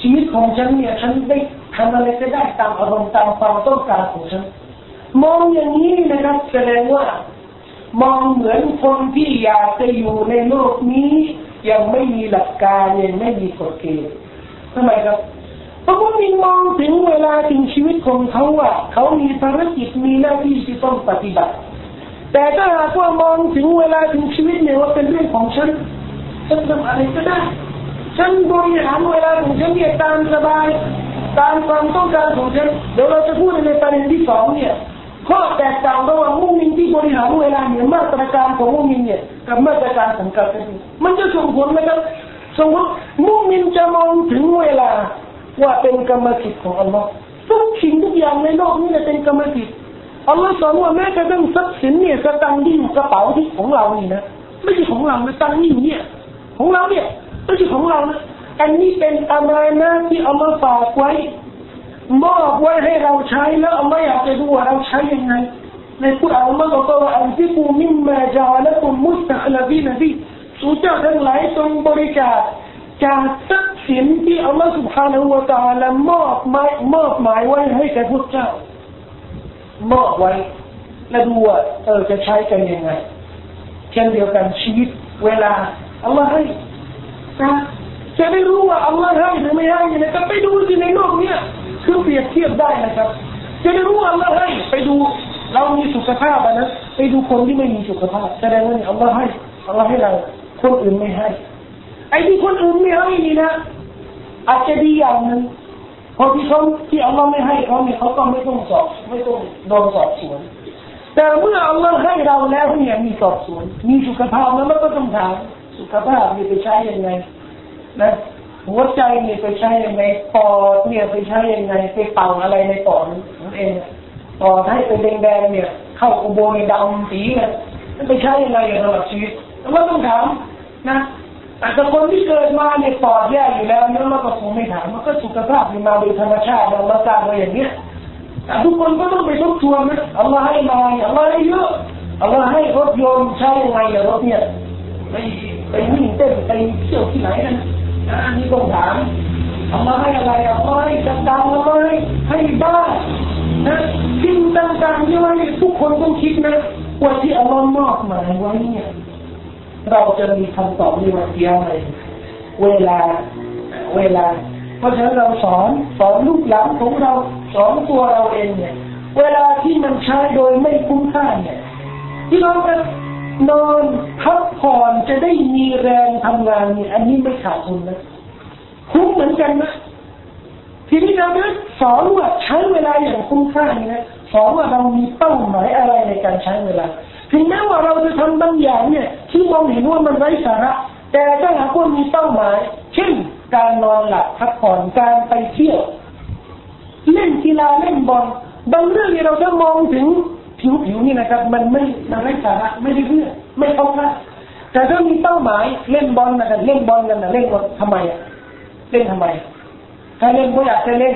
ชีวิตของฉันเนี่ยฉันได้ทำอะไรก็ได้ตามอารมณ์ตามความต้องการของฉัน มองอย่างนี้นะครับแสดงว่ามองเหมือนคนที่อยากจะอยู่ในโลกนี้ ยังไม่มีหลักการยังไม่มีกฎเกณฑ์ทำไมครับเพราะว่ามีมองถึงเวลาถึงชีวิตของเขาว่าเขามีภารกิจมีหน้าที่ที่ต้องปฏิบัติ แต่ถ้าหากว่ามองถึงเวลาถึงชีวิตเนี่ยว่าเป็นเรื่องของฉันฉันทำอะไรก็ได้ ฉันบริหารเวลาของฉันเนี่ยตามสบายตามความต้องการของฉันเดี๋ยวเราจะพูดในประเด็นที่สองเนี่ยข้อแตกต่างระหว่างมุมินที่บริหารเวลาเนี่ยมาตรการของมุมินเนี่ยกับมาตรการของกาเฟรมันจะส่งผลไหมครับสมมติมุมินจะมองถึงเวลาว่าเป็นกรรมสิทธิ์ของอัลลอฮ์ทุกสิ่งทุกอย่างในโลกนี้เป็นกรรมสิทธิ์อัลลอฮ์สอนว่าแม้กระทั่งทรัพย์สินเนี่ยสตังค์ที่อยู่กระเป๋าที่ของเรานี่นะไม่ใช่ของเรานะตังค์นี่เนี่ยของเราเนี่ย ไม่ใช่ของเรานะอันนี้เป็นอามานะที่อัลลอฮ์ฝากไว้มอบไว้ให้เราใช้แล้วอัลลอฮ์อยากจะดูว่าเราใช้ยังไงในคุรานอัลลอฮ์บอกว่าอันที่ปูมิมมาจาละกุมมุสตะลบีนบีสู่เจ้าทั้งหลายจงบริจาคจากทรัพย์สินที่อัลลอฮ์ سبحانه และ تعالى มอบหมายมอบหมายไว้ให้แก่พวกเจ้ามอบไว้และดูว่าเออจะใช้กันยังไงเช่นเดียวกันชีวิตเวลาอัลลอฮ์ให้ นะจะได้รู้ว่าอัลลอฮ์ให้หรือไม่ให้นี่ยก็ไปดูสิในโลกเนี้ยคือเปรียบเทียบได้นะครับ จะได้รู้ว่าอัลลอฮ์ให้ไปดูเรามีสุขภาพนะไปดูคนที่ไม่มีสุขภาพแสดงว่าอัลลอฮ์ให้อัลลอฮ์ให้เราคนอื่นไม่ให้ไอ้ที่คนอื่นไม่ให้นี่นะอาจจะดีอย่างนึ่งคนที่เขาที่อัลลอฮ์ไม่ให้เขาเนี่ยเขาก็ไม่ต้องสอบไม่ต้องโดนสอบสวนแต่เมื่ออัลลอฮ์ให้เราแล้วเนี่ยมีสอบสวนมีสุขภาพแล้วเราก็ต้องถาม สุขภาพมีไปใช้ยังไงนะหัวใจนี่ไปใช้ยังไงปอดเนี่ยไปใช้ยังไงไปเป่าอะไรในปอดนั่นเองปอดให้เป็นแดงๆเนี่ย เข้าอุโบงค์ดำสีเนี่ยไปใช้ยังไงอย่างตลอดชีวิตเราต้องถามนะแต่คนที่เกิดมาเนี่ยปอดแย่อยู่แล้วเนี่ยเราก็คงไม่ถามมันก็สุขภาพมันมาโดยธรรมชาติเรามาสร้างไว้อย่างเนี้ยแต่ทุกคนก็ต้องไปทบทวนนะอัลลอฮ์ให้มาอัลลอฮ์ให้เยอะอัลลอฮ์ให้รถยนต์ใช้ยังไงรถเนี่ย ไปวิ่งเต้นไปเที่ยวที่ไหนกันอันนี้ต้องถามอัลลอฮ์ให้อะไรอัลลอฮ์ให้ดังๆอัลลอฮ์ให้ให้บ้านะสิ่งต่างๆที่ว่าทุกคนต้องคิดนะว่าที่อัลลอฮ์มอบหมายไว้เนี่ย เราจะมีคำตอบในวันเดียวเลยเวลาเวลา เพราะฉะนั้นเราสอนสอนลูกหลานของเราสอนตัวเราเองเนี่ย เวลาที่มันใช้โดยไม่คุ้มค่าเนี่ยที่เราจะ นอนพักผ่อนจะได้มีแรงทำงานเนี่ยอันนี้ไม่ขาดทุนนะคุ้มเหมือนกันนะทีนี้เราเนี่ยสอนว่าใช้เวลาอย่างคุ้มค่าเนี่ยสอนว่าเรามีเป้าหมายอะไรในการใช้เวลาถึงแม้ว่าเราจะทำบางอย่างเนี่ย ที่มองเห็นว่ามันไร้สาระ แต่ถ้าหากว่ามีเป้าหมาย เช่น การนอนหลับพักผ่อนการไปเที่ยว เล่นกีฬาเล่นบอลบางเรื่องที่เราจะมองถึง ผิวผิวนี่นะครับ มันไม่มันไร้สาระไม่ได้เรื่องไม่เข้าท่าแต่ถ้ามีเป้าหมายเล่นบอลนะเล่นบอลกันนะเล่นบอลทำไมอะเล่นทำไมถ้าเล่นเพราะอยากจะเล่น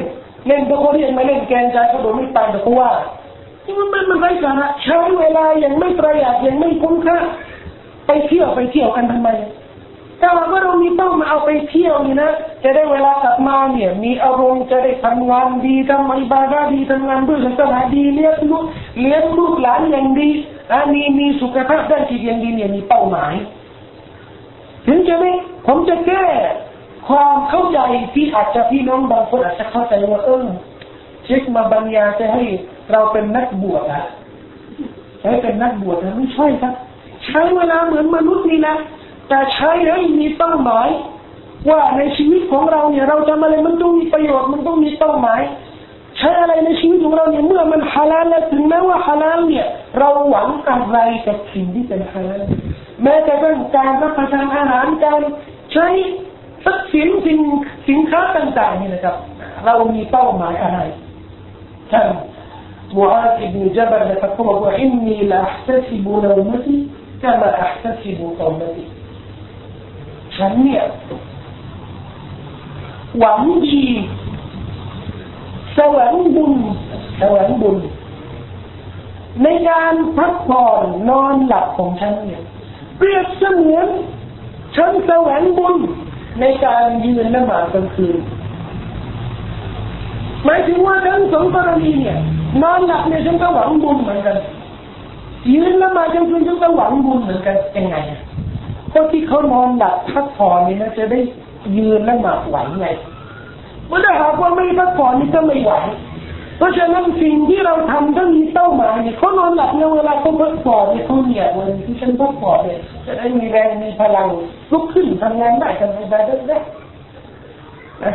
เล่นเพราะเขาเรียกมาเล่นแกนใจเขาโดนไม่ตายแต่เขาว่ามันมันมันไร้สาระใช้เวลาอย่างไม่ประหยัดอย่างไม่คุ้มค่าไปเที่ยวไปเที่ยวกันทำไม ถ้าว่าเรามีเป้ามาเอาไปเที่ยวนี่นะจะได้เวลากลับมาเนี่ยมีอารมณ์จะได้ทำงานดีทำอิบาดาดีทำงานเพื่อศาสนาดีเลี้ยงลูกเลี้ยงลูกหลานอย่างดีนะมีมีสุขภาพด้านจิตอย่างดีเนี่ยมีเป้าหมาย ถึงจะไม่ผมจะแก้ความเข้าใจที่อาจจะพี่น้องบางคนอาจจะเข้าใจว่าเออเช็คมาบรรยาจะให้เราเป็นนักบวชอะใช้เป็นนักบวชนะไม่ใช่ครับ ใช้เวลาเหมือนมนุษย์นี่นะ แต่ใช้ให้มีเป้าหมาย ว่าในชีวิตของเราเนี่ย เราทำอะไรมันต้องมีประโยชน์มันต้องมีเป้าหมาย ใช้อะไรในชีวิตของเราเนี่ยเมื่อมันฮาลาลแล้วถึงแม้ว่าฮาลาลเนี่ย เราหวังกำไรกับสิ่งที่เป็นฮาลาลแม้แต่เรื่องการรับประทานอาหารการใช้ทรัพย์สินสินสินค้าต่างๆนี่นะครับ เรามีเป้าหมายอะไรท่านมูอาอิบนุจับรนะครับบอกว่าอินนีลาอัพตะซิบุนอมติกะมาอัพตะซิบุกอมติ ฉันเนี่ย หวังดีแสวงบุญแสวงบุญ ในการพักผ่อนนอนหลับของฉันเนี่ยเปรียบเสมือน ฉันแสวงบุญในการยืนละหมาดกลางคืนหมายถึงว่าทั้งสองกรณีเนี่ยนอนหลับเนี่ยฉันก็หวังบุญเหมือนกันยืนละหมาดกลางคืนฉันก็หวังบุญเหมือนกันยังไง คนที่เขานอนหลับพักผ่อนนี่นะจะได้ยืนและหมาดไหวไงเมื่อหากว่าไม่พักผ่อนนี่ก็ไม่ไหวเพราะฉะนั้นสิ่งที่เราทำต้องมีเป้าหมายเขานอนหลับในเวลาเขาพักผ่อนเนี่ยเขาเนี่ยวันที่ฉันพักผ่อนเนี่ยจะได้มีแรงมีพลังลุกขึ้นทำงานได้ทำงานได้ได้นะ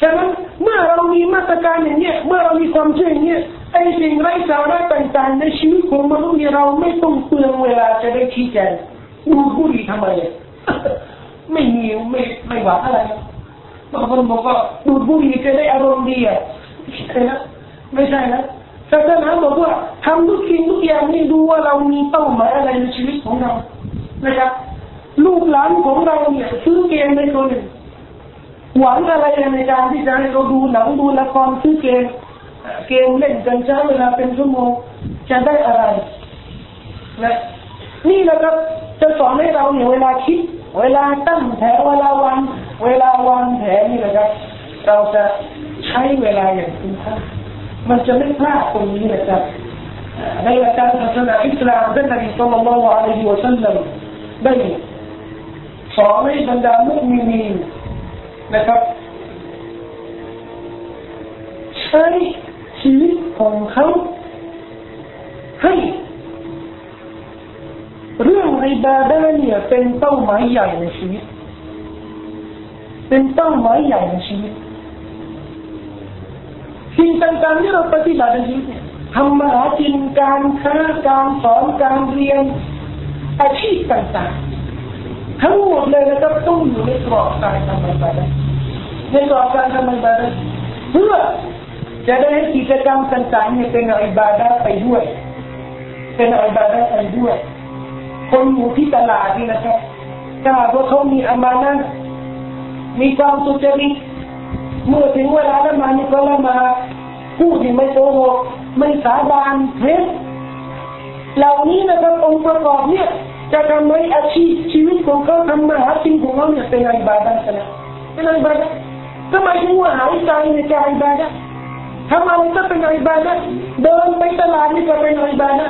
ฉะนั้นเมื่อเรามีมาตรการอย่างเนี้ยเมื่อเรามีความเชื่ออย่างเนี้ยไอ้สิ่งไร้สาระต่างๆในชีวิตของมนุษย์เราไม่ต้องเปลืองเวลาจะได้ชี้แจง ดูบุหรี่ทำไมไม่มีไม่ไม่หวังอะไรบางคนบอกว่าดูบุหรี่จะได้อารมณ์ดีอะใช่ไหมไม่ใช่นะศาสนาบอกว่าทำทุกสิ่งทุกอย่างนี่ดูว่าเรามีเป้าหมายอะไรในชีวิตของเรานะครับลูกหลานของเราเนี่ยซื้อเกมในตัวหนึ่งหวังอะไรในการที่จะให้เราดูหนังดูละครซื้อเกม เกมเล่นกันใช้เวลาเป็นชั่วโมงจะได้อะไรนะนี่แหละครับ จะสอนให้เราเนี่ยเวลาคิด เวลาตั้งแถวเวลาวันเวลาวางแผนนี่แหละครับ เราจะใช้เวลาอย่างคุ้มค่ามันจะไม่พลาดตรงนี้นะครับในหลักการศาสนาอิสลามท่านนบีสุลต่านละอะลัยฮิวะสัลลัมได้สอนให้บรรดามุสลิมีนะครับใช้ชีวิตของเขาให้ เรื่องอิบาดาเนี่ยเป็นเป้าหมายใหญ่ในชีวิต เป็นเป้าหมายใหญ่ในชีวิตสิ่งต่างๆที่เราปฏิบัติในชีวิตทำมาหากินการค้าการสอนการเรียนอาชีพต่างๆทั้งหมดเลยนะครับต้องอยู่ในกรอบการทำอิบาดะในกรอบการทำอิบาดะเพื่อจะได้ให้กิจกรรมต่างๆเนี่ยเป็นอิบาดะไปด้วย เป็นอิบาดะไปด้วย คนอยู่ที่ตลาดนี่นะครับถ้าว่าเขามีอามานะมีความสุจริตเมื่อถึงเวลาละมานี่ก็ละมาพูดที่ไม่โกหกไม่สาบานเท็จเหล่านี้นะครับองค์ประกอบเนี่ยจะทำให้อาชีพชีวิตของเขาทำมาหาสิ่งของเขาเนี่ยเป็นอิบาดะนะเป็นอิบาดะทำไมถึงว่าหายใจในใจอิบาดะทำอะไรก็เป็นอิบาดะเดินไปตลาดนี่ก็เป็นอิบาดะ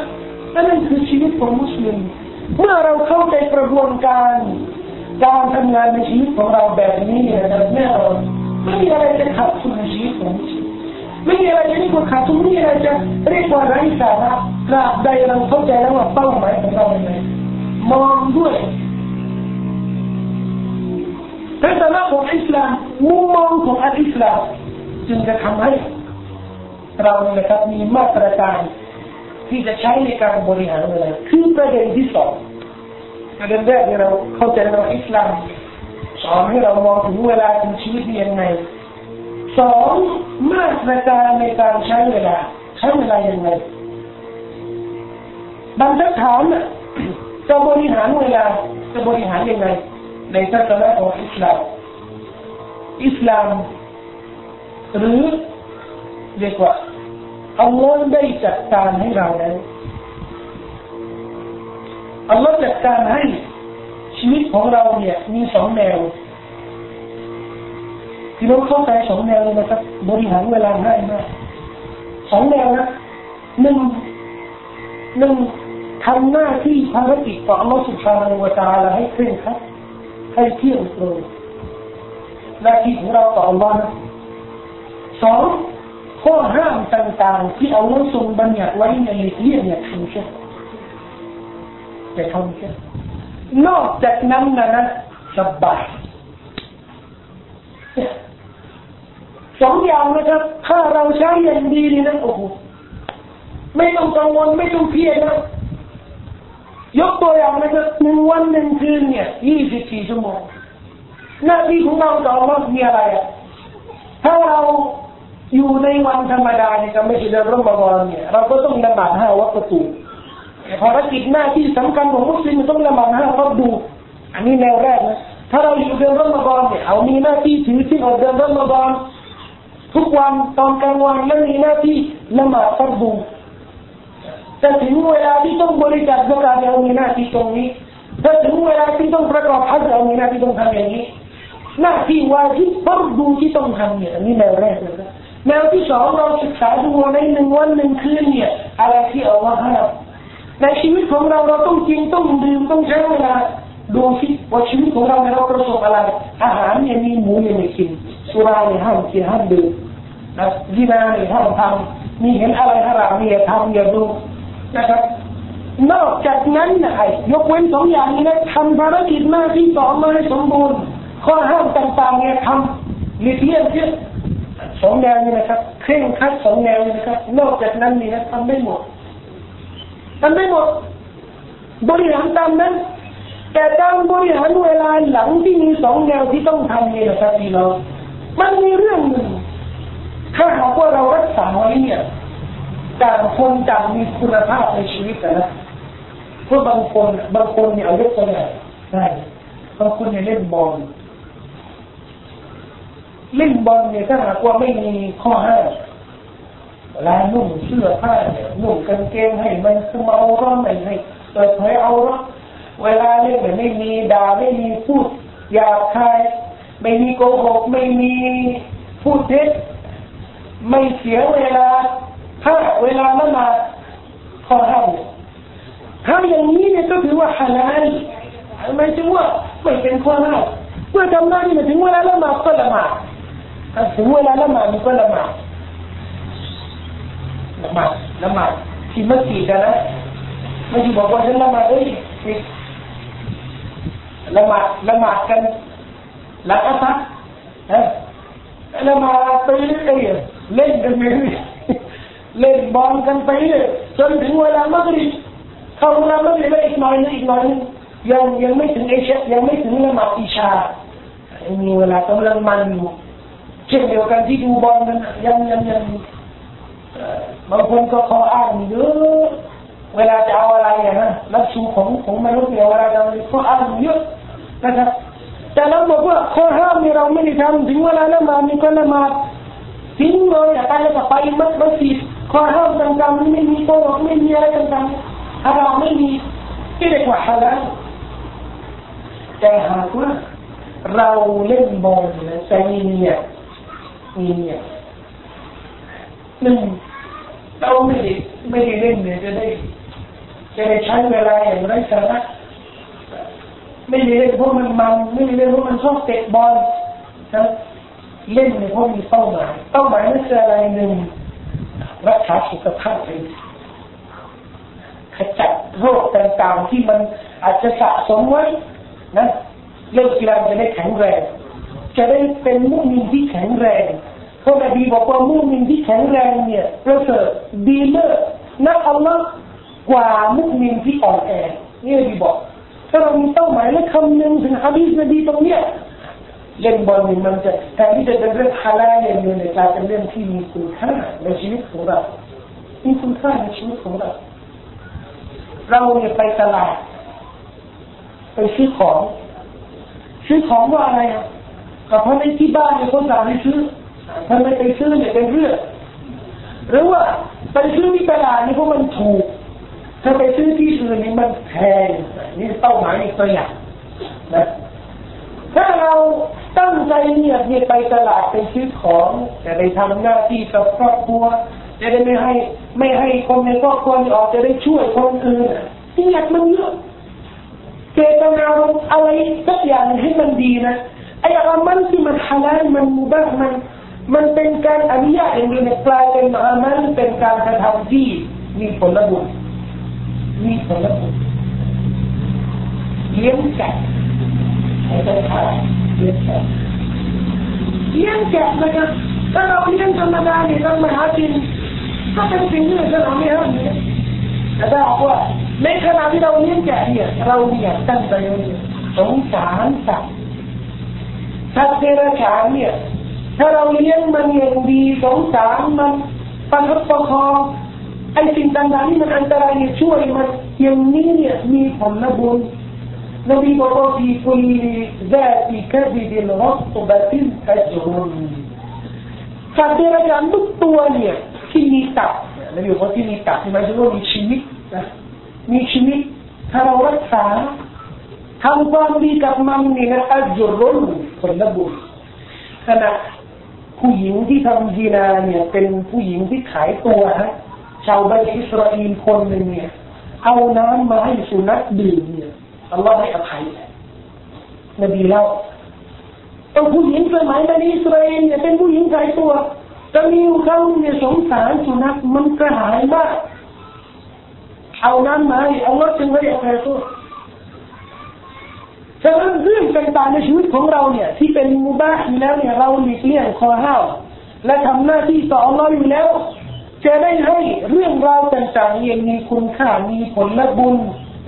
นั่นคือชีวิตของมุสลิม เมื่อเราเข้าใจกระบวนการการทำงานในชีวิตของเราแบบนี้นี่ยนะแน่นอนไม่มีอะไรจะขัดทุนในชีวิตของมุสลิมไม่มีอะไรจะเรียกว่าขาดทุนไม่มีอะไรจะเรียกว่าไร้สาระตราบใดเราเข้าใจแล้วว่าเป้าหมายของเราเป็นไงมองด้วยทัศนะของอิสลามมุมมองของอัลอิสลามจึงจะทำให้เราเนี่ยครับมีมาตรการ ที่จะใช้ในการบริหารเวลาคือประเด็นที่สองประเด็นแรกที่เราเข้าใจเราอิสลามสอนให้เรามองถึงเวลาถึงชีวิตยังไงสองมาตรการในการใช้เวลา ใช้เวลายังไงบางคำถามจะบริหารเวลาจะบริหารยังไง ในทัศนะของอิสลามอิสลาม หรือเรียกว่า อัลลอฮ์ได้จัดการให้เราแล้วอัลลอฮ์จัดการให้ชีวิตของเราเนี่ย มีสองแนวที่เราเข้าใจสองแนวเลยนะครับบริหารเวลาง่ายมากสองแนวนะหนึ่งหนึ่งทำหน้าที่ภารกิจของอัลลอฮ์สุภาพวตาลาให้เคร่งครัดให้เที่ยงตรงหน้าที่ของเราต่ออัลลอฮ์สอง ข้อห้ามต่างๆ ที่เอาไว้ทรงบัญญัติไว้ในเลี่ยงเนี่ยทำเช่นจะทำเช่นนอกจากนั้นนะนะสบายสองอย่างนะครับ ถ้าเราใช้อย่างดีนี่นะโอ้โหไม่ต้องกังวลไม่ต้องเครียดนะยกตัวอย่างนะครับหนึ่งวันหนึ่งคืนเนี่ยยี่สิบสี่ชั่วโมงหน้าที่ของเราต่อมามีอะไรอะถ้าเรา อยู่ในวันธรรมดาเนี่ยไม่ใช่เดือนรอมฎอนเนี่ยเราก็ต้องละหมาดห้าวัตถุภารกิจหน้าที่สำคัญของมุสลิมต้องละหมาดห้าวัตถุอันนี้แนวแรกนะถ้าเราอยู่เดือนรอมฎอนเนี่ยเอามีหน้าที่ถือที่ออกเดือนรอมฎอนทุกวันตอนกลางวันแล้วมีหน้าที่ละหมาดฟัรดูแต่ถึงเวลาที่ต้องบริจาคสกาดเรามีหน้าที่ตรงนี้ถ้าถึงเวลาที่ต้องประกอบฮัจญ์เรามีหน้าที่ต้องทำอย่างนี้หน้าที่วาที่ฟัรดูที่ต้องทำเนี่ยอันนี้แนวแรกนะครับ แนวที่สองเราศึกษาดูในหนึ่งวันหนึ่งคืนเนี่ยอะไรที่เอาว่าห้ามในชีวิตของเราเราต้องกินต้องดื่มต้องใช้เวลาดูสิว่าชีวิตของเราเราประสบอะไร อาหารเนี่ยมีหมูเนี่ยไม่กินสุราเนี่ยห้ามกินห้ามดื่มนะดีนาเนี่ยห้ามทำมีเห็นอะไรฮารามเนี่ยทำอย่าดูนะครับนอกจากนั้นนะไอ้ยกเว้นสองอย่างนี้นะทำภารกิจหน้าที่ต่อมาให้สมบูรณ์ข้อห้ามต่างๆเนี่ยทำหลีกเลี่ยงเพื่อ สองแนวนี้นะครับเคร่งคัดสองแนวนี้นะครับ นอกจากนั้นนี่นะทำไม่หมดทำไม่หมด บริหารตามนั้น แต่การบริหารเวลาหลังที่มีสองแนวที่ต้องทำนี่นะครับพี่น้องมันมีเรื่องหนึ่งถ้าหากว่าเรารักษาไว้เนี่ยต่างคนต่างมีคุณภาพในชีวิตนะเพราะบางคนบางคนเนี่ยเอายกตัวอย่างได้บางคนเนี่ยเล่นบอล เล่นบอลเนี่ยถ้าหากว่าไม่มีข้อห้ามลายนุ่งเสื้อผ้าเนี่ยนุ่งกางเกงให้มันคือเอาร้อนไม่ให้เปิดเผยเอาร้อนเวลาเล่นเนี่ยไม่มีด่าไม่มีพูดหยาบคายไม่มีโกหกไม่มีพูดเท็จไม่เสียเวลาถ้าเวลาละหมาดข้อห้ามถ้าอย่างนี้เนี่ยก็ถือว่าฮาลาลหมายถึงว่าไม่เป็นข้อห้ามเมื่อทำหน้าที่มาถึงเวลาละหมาดก็ละหมาด ถึงเวลาละหมาดมันก็ละหมาดละหมาดละหมาดที่มัสยิดนะไม่ใช่บอกว่าฉันละหมาดเอ้ยละหมาดละหมาดกันหลังอัสซัดแล้วมาไปเรื่อยเล่นกันไปเล่นบอลกันไปเรื่อยจนถึงเวลามักริบเข้าเวลามักริบอีกหน่อยนึงอีกหน่อยนึงยังยังไม่ถึงเอเชียังไม่ถึงละหมาดอิชามีเวลากำลังมันอยู่ เช่นเดียวกันที่ดูบอลกันยังยังยังบางคนก็ขออ้างเยอะเวลาจะเอาอะไรอะนะรับชูของของมนุษย์เนี่ยเวลาจะเขาอ้างเยอะนะครับแต่เราบอกว่าข้อห้ามนี่เราไม่ได้ทำถึงเวลาละมามีก็ละมาดทิ้งเลยอยากไปแล้วก็ไปมัดมัสยิดข้อห้ามต่างๆไม่มีตัวไม่มีอะไรต่างๆถ้าเราไม่มีที่เรียกว่าฮาลาลแต่หากว่าเราเล่นบอลนะแต่มีเนี่ย มีเนี่ยหนึ่งเราไม่ได้ไม่ได้เล่นเนี่ยจะได้จะได้ใช้เวลาอย่างไรสาระไม่ได้เล่นเพราะมันมันไม่ได้เล่นเพราะมันชอบเตะบอลนะเล่นเนี่ยเพราะมีเป้าหมายเป้าหมายนั่นคืออะไรหนึ่งรักษาสุขภาพเองขจัดโรคต่างๆที่มันอาจจะสะสมไว้นะเล่นกีฬาจะได้แข็งแรง จะได้เป็นมุมินที่แข็งแรงเพราะนบีบอกว่ามุมินที่แข็งแรงเนี่ยประเสริฐดีเลิศนักอัลลอฮ์กว่ามุมินที่อ่อนแอนี่นบีบอกถ้าเรามีเป้าหมายและคำนึงถึงฮะดีษนบีตรงเนี้ยเล่นบอลนี่มันจะแทนที่จะเป็นเรื่องฮาลาลเดียวเนี่ยกลายเป็นเรื่องที่มีคุณค่าในชีวิตของเรามีคุณค่าในชีวิตของเราเราเนี่ยไปตลาดไปซื้อของซื้อของว่าอะไรอะ ก็เพราะในที่บ้านเนี่ยคนสั่งให้ซื้อถ้าไม่ไปซื้อเนี่ยเป็นเรื่องหรือว่าไปซื้อที่ตลาดนี่เพราะมันถูกถ้าไปซื้อที่อื่นนี่มันแพงนี่เป้าหมายอีกตัวอย่างนะถ้าเราตั้งใจเนี่ยเนี่ยไปตลาดไปซื้อของจะได้ทำหน้าที่กับครอบครัวจะได้ไม่ให้ไม่ให้คนในครอบครัวออกจะได้ช่วยคนอื่นที่อยากมันเยอะเจตนาอะไรสักอย่างให้มันดีนะ ไอ้อามันที่มันฮาลาลมันมุบะมันมันเป็นการอนุญาตอย่างนี้ในกลายเป็นอามันเป็นการกระทำที่มีผลบุญมีผลบุญเลี้ยงแกะให้ได้ทานเลี้ยงแกะเลี้ยงแกะนะครับถ้าเราเลี้ยงธรรมดาเนี่ยเรามาหากินก็เป็นสิ่งที่เราไม่ห้ามเนี่ยแต่ถ้าบอกว่าในขณะที่เราเลี้ยงแกะเนี่ยเราเนี่ยตั้งใจสงสารสัตว์ สัตว์เดรัจฉานเนี่ย ถ้าเราเลี้ยงมันอย่างดีสงสารมันประคับประคองไอ้สิ่งต่างๆที่มันอันตรายเนี่ยช่วยมันอย่างนี้เนี่ยมีผลนบุญนบีบอกว่าที่คุณญาติคดีดินรตบตินอัจรุนสัตว์เดรัจฉานทุกตัวเนี่ยที่มีตับนบีบอกว่าที่มีตับที่มันจะว่ามีชีวิตนะมีชีวิตถ้าเรารักษา ทำความดีกับมันนี่นะอัจรุนผลบุญขณะผู้หญิงที่ทำดีนาเนี่ยเป็นผู้หญิงที่ขายตัวฮะชาวบ้านอิสราเอลคนหนึ่งเนี่ย เอาน้ำมาให้สุนัขดื่มเนี่ยอัลลอฮ์ให้อภัยนบีเล่าเอาผู้หญิงสมัยในอิสราเอลเนี่ยเป็นผู้หญิงขายตัวจะมีเขาเนี่ยสงสารสุนัขมันกระหายมากเอาน้ำมาให้อัลลอฮ์จึงให้อภัยตัว ฉะนั้นเรื่องต่างๆในชีวิตของเราเนี่ย ที่เป็นมุบาห์แล้วเนี่ยเราหลีกเลี่ยงคอห้าวและทำหน้าที่ต่ออัลลอฮ์อยู่แล้ว จะได้ให้เรื่องราวต่างๆยังมีคุณค่ามีผลและบุญ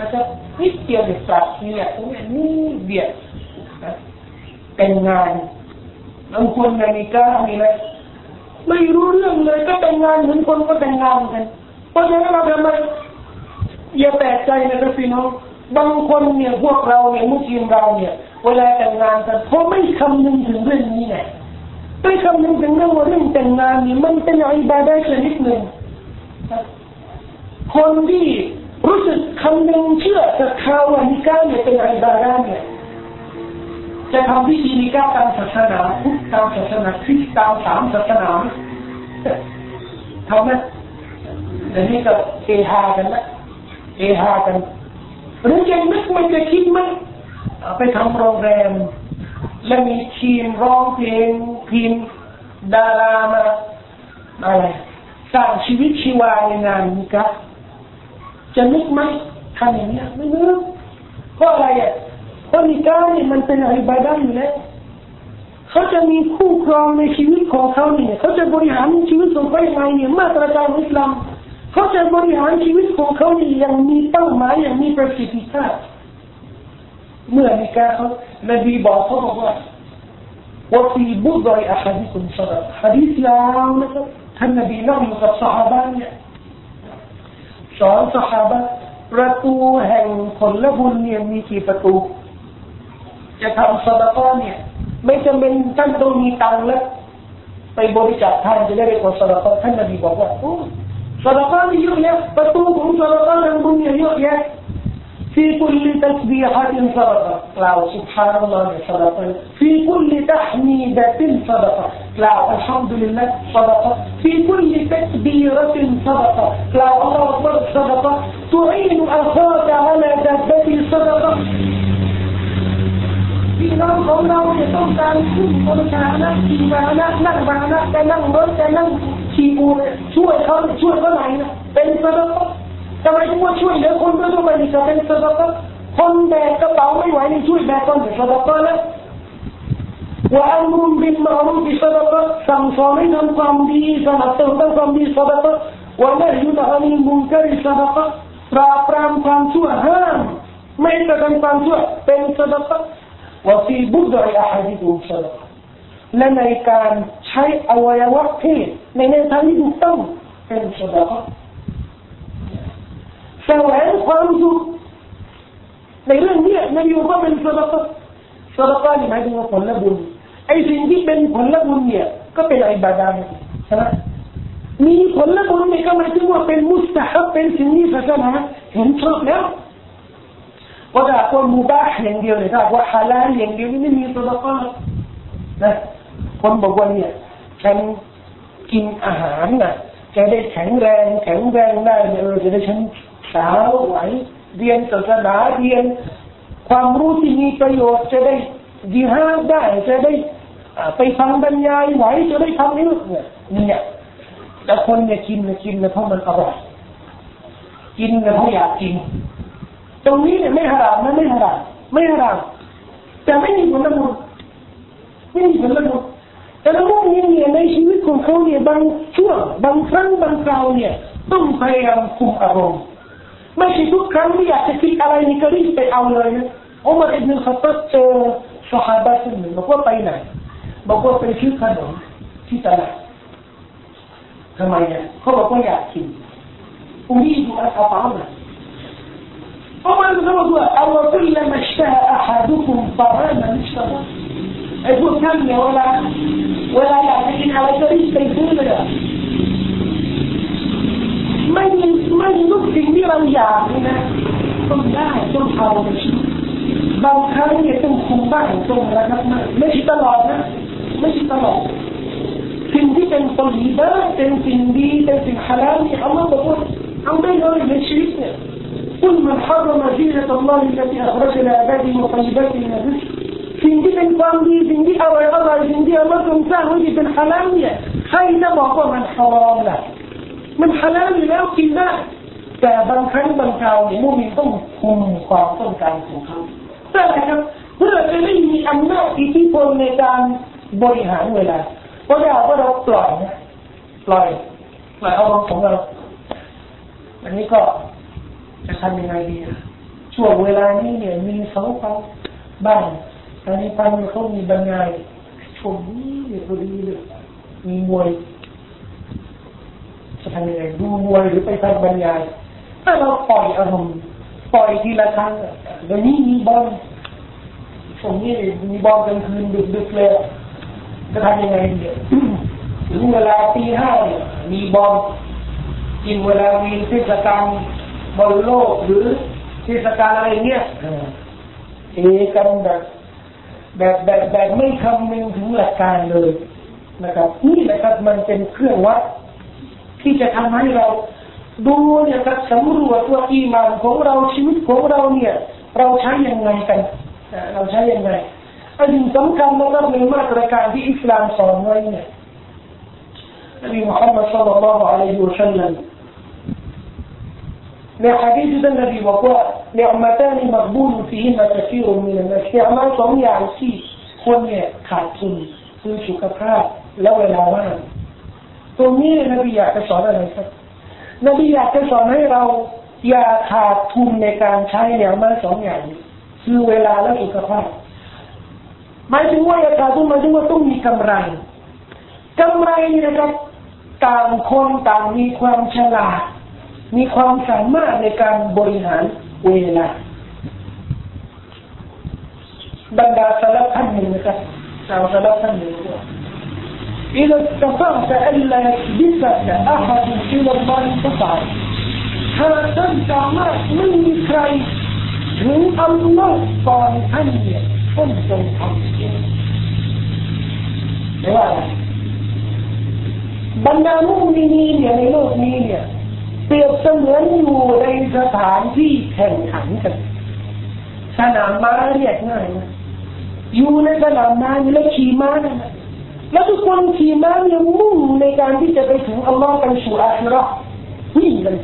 นะครับนิดเดียวเด็กสัตว์เนี่ยตรงนี้นี่เบียดนะเป็นงานบางคนในมีก้ามีอะไรไม่รู้เรื่องเลยก็แต่งงานเหมือนคนก็แต่งงานกันเพราะฉะนั้นเราทำไมอย่าแปลกใจนะครับพี่น้อง บางคนเนี่ยพวกเราเนี่ยมุสลิมเราเนี่ยเวลาแต่งงานกันเขาไม่คำนึงถึงเรื่องนี้ไงไม่คำนึงถึงเรื่องว่าเรื่องแต่งงานนี่มันเป็นอิบาดะชนิดหนึ่งคนที่รู้สึกคำนึงเชื่อศรัทธาว่านิกาเนี่ยเป็นอิบาดะเนี่ยจะทำพิธีนิกายตามศาสนาพุทธตามศาสนาคริสต์ตามสามศาสนาทำไหมเดี๋ยวนี้ก็เอฮากันละเอฮากัน หรือยังนึกมันจะคิดไหมไปทำโรงแรม แล้วมีทีมร้องเพลงทีมดารามาอะไรสร้างชีวิตชีวาในงานนี้ครับจะนึกไหมทำอย่างนี้ไม่นึกเพราะอะไรอะเพราะนิกาเนี่ยมันเป็นอิบาดะอยู่แล้วเขาจะมีคู่ครองในชีวิตของเขาเนี่ยเขาจะบริหารชีวิตของเขาอย่างไรเนี่ยมาตรการอิสลาม เขาจะบริหารชีวิตของเขาเนี่ยอย่างมีเป้าหมายอย่างมีประสิทธิภาพเมื่อมีการเขานบีบอกเขาบอกว่าว่าฟีบุดอยอาฮดิคุมสระฮะดีษยาวนะครับท่านนบีนั่งอยู่กับสหายเนี่ยสอนสหายประตูแห่งผลบุญเนี่ยมีกี่ประตู จะทำสดก้อนเนี่ย ไม่จำเป็นท่านต้องมีตังค์แล้วไปบริจาคท่านจะได้ไปกดสดก้อนท่านนบีบอกว่าสดก้ صدقات يحيى فتوكم صدقات كن يحيى. في كل تسبيحة صدقة. لا سبحان الله صدقة. في كل تحميدة صدقة. لا الحمد لله صدقة. في كل تكبيرة صدقة. لا الله أكبر صدقة. تعين أخاك على دابته صدقة. พี่น้องของเราจะต้องการขึ้นบนชานะขี่มานะนั่งมานะจะนั่งรถจะนั่งขี่บูช่วยเขาช่วยเขาไหนนะเป็นสะดกทำไมถึงว่าช่วยเหลือคนทั่วไปนี่จะเป็นสะดกคนแบกกระเป๋าไม่ไหวนี่ช่วยแบกคนเป็นสดกแล้วว่าอันมุมบินมารุบิสะดกสั่งสอนให้ทำความดีสนับสนุนความดีสะดกว่าไม่ยุติธรรมมุนกริสดกปราบปรามความชั่วห้ามไม่กระทำความชั่วเป็นสดกว่าฟีบุดก มสดกและในการใช้อวัยวะเพศในแนวทางที่ถูกต้องเป็นสดกแสวงความสุขในเรื่องนี้นบีบอกว่าเป็นสระสระกานี่หมายถึงว่าผลบุญไอ้สิ่งที่เป็นผลบุญเนี่ย ก็เป็นอิบาดาใช่ไหมมีผลบุญเนี่ยก็หมายถึงว่าเป็นมุสตาฮับเป็นสิ่งที่ศาสนาเห็นชอบแล้ว ว่าถ้าคนมุบาห์อย่างเดียวเนี่ยถ้าว่าฮาลาลอย่างเดียวนี่ไม่มีสระกานะคนบอกว่าเนี่ยฉันกินอาหารน่ะจะได้แข็งแรงแข็งแรงได้เนี่ยเออจะได้ฉันสาวไหวเรียนศาสนาเรียน ความรู้ที่มีประโยชน์จะได้ดีฮาได้จะได้ไปฟังบรรยายไหวจะได้ทำนี่เนี่ยเนี่ยแต่คนเนี่ยกินเนี่ยกินเนี่ยเพราะมันอร่อยกินเนี่ยเพราะอยากกิน ตรงนี้เนี่ยไม่หรามนะไม่หรามไม่หรามแต่ไม่มีผลบุญไม่มีผลบุญแต่ละพวกนี้เนี่ยในชีวิตของเขาเนี่ยบางช่วงบางครั้งบางคราวเนี่ยต้องพยายามคุมอารมณ์ไม่ใช่ทุกครั้งที่อยากจะคิดอะไรนี่ก็รีบไปเอาเลยนะอุมารอิบนุขัตตับเจอสหายคนหนึ่งบอกว่าไปไหนบอกว่าไปซื้อขนมที่ตลาดทำไมเนี่ยเขาบอกว่าอยากกินอุมีดูอัลอาบอกว่าอัลมาชตาอาฮัดุคุมตารานะ มิชตาไอ้พวกท่านเนี่ยเวลาเวลาอยากจะกินอะไรก็รีบไปซื้ من حرم زينة الله التي أخرج لعباده وطيبات من الرزق สิ่งที่เป็นความดีสิ่งที่อร่อยอร่อยสิ่งที่อัลลอฮฺทรงสร้างไว้ที่เป็นฮาลาลเนี่ยใครจะบอกว่ามันฮารอมล่ะมันฮาลาลอยู่แล้วกินได้แต่บางครั้งบางคราวเนี่ยมุมินต้องคุมความต้องการของเขาเพื่ออะไรครับเพื่อจะได้มีอำนาจอิทธิพลในการบริหารเวลาเพราะถ้าว่าเราปล่อยนะปล่อยปล่อยอารมณ์ของเราอันนี้ก็ จะทำยังไงดีช่วงเวลานี้เนี่ยมีเสองฟังบ้างอันนี้ฟังเขามีบรรยายชมนี่พอดีเลยมีมวยจะทำยังไงดูมวยหรือไปทำบรรยาย ถ้าเราปล่อยอารมณ์ปล่อยทีละครั้งเดี๋ยวนี้มีบอลตรงนี้มีบอลกลางคืนดึกๆเลยจะทำยังไงดีถึงเวลาตีห้าเนี่ยมีบอลกินเวลามีเทศกาล บอลโลกหรือเทศกาลอะไรเงี้ยเอกันแบบแบบแบบแบบไม่คำนึงถึงหลักการเลยนะครับนี่แหละครับมันเป็นเครื่องวัด ที่จะทำให้เราดูเนี่ยครับสำรวจว่าอีมานของเราชีวิตของเราเนี่ย เราใช้ยังไงกัน เราใช้ยังไงอันนี้สำคัญนะครับในมาตรการที่อิสลามสอนไว้เนี่ยนบีมุฮัมมัดสัลลัลลอฮุอะลัยฮิวะสัลลัม ในฮะดีษนั้นนบีบอกว่า نعمتان مقبول فيهما كثير من الناس เนี่ยมาสองอย่างที่คนเนี่ยขาดทุน คือสุขภาพและเวลาว่างตรงนี้นบีอยากจะสอนอะไรครับนบีอยากจะสอนให้เราอย่าขาดทุนในการใช้เนี่ยมาสองอย่างคือเวลาและสุขภาพหมายถึงว่าอย่าขาดทุนหมายถึงว่าต้องมีกำไรกำไรนะครับต่างคนต่างมีความฉลาด มีความสามารถในการบริหารเวลาบรรดาสลับท่านหนึ่งนะครับชาวสลับท่านหนึ่งว่า إذا استطعت ألا يحدثك أحد إلى الله فافعل ถ้าท่านสามารถไม่มีใครถึงอัลลอฮ์ก่อนท่านเนี่ยท่านจงทำเองไม่ว่าอะไรบรรดามุมินีเนี่ยในโลกนี้เนี่ย เปรียบเสมือนอยู่ในสถานที่แข่งขันกัน สนามม้าเรียกง่ายนะอยู่ในสนามม้าอยู่แล้วขี่ม้านะแล้วทุกคนขี่ม้าเนี่ยมุ่งในการที่จะไปถึงอัลลอฮ์ไปสู่อาคิเราะห์วิ่งกัน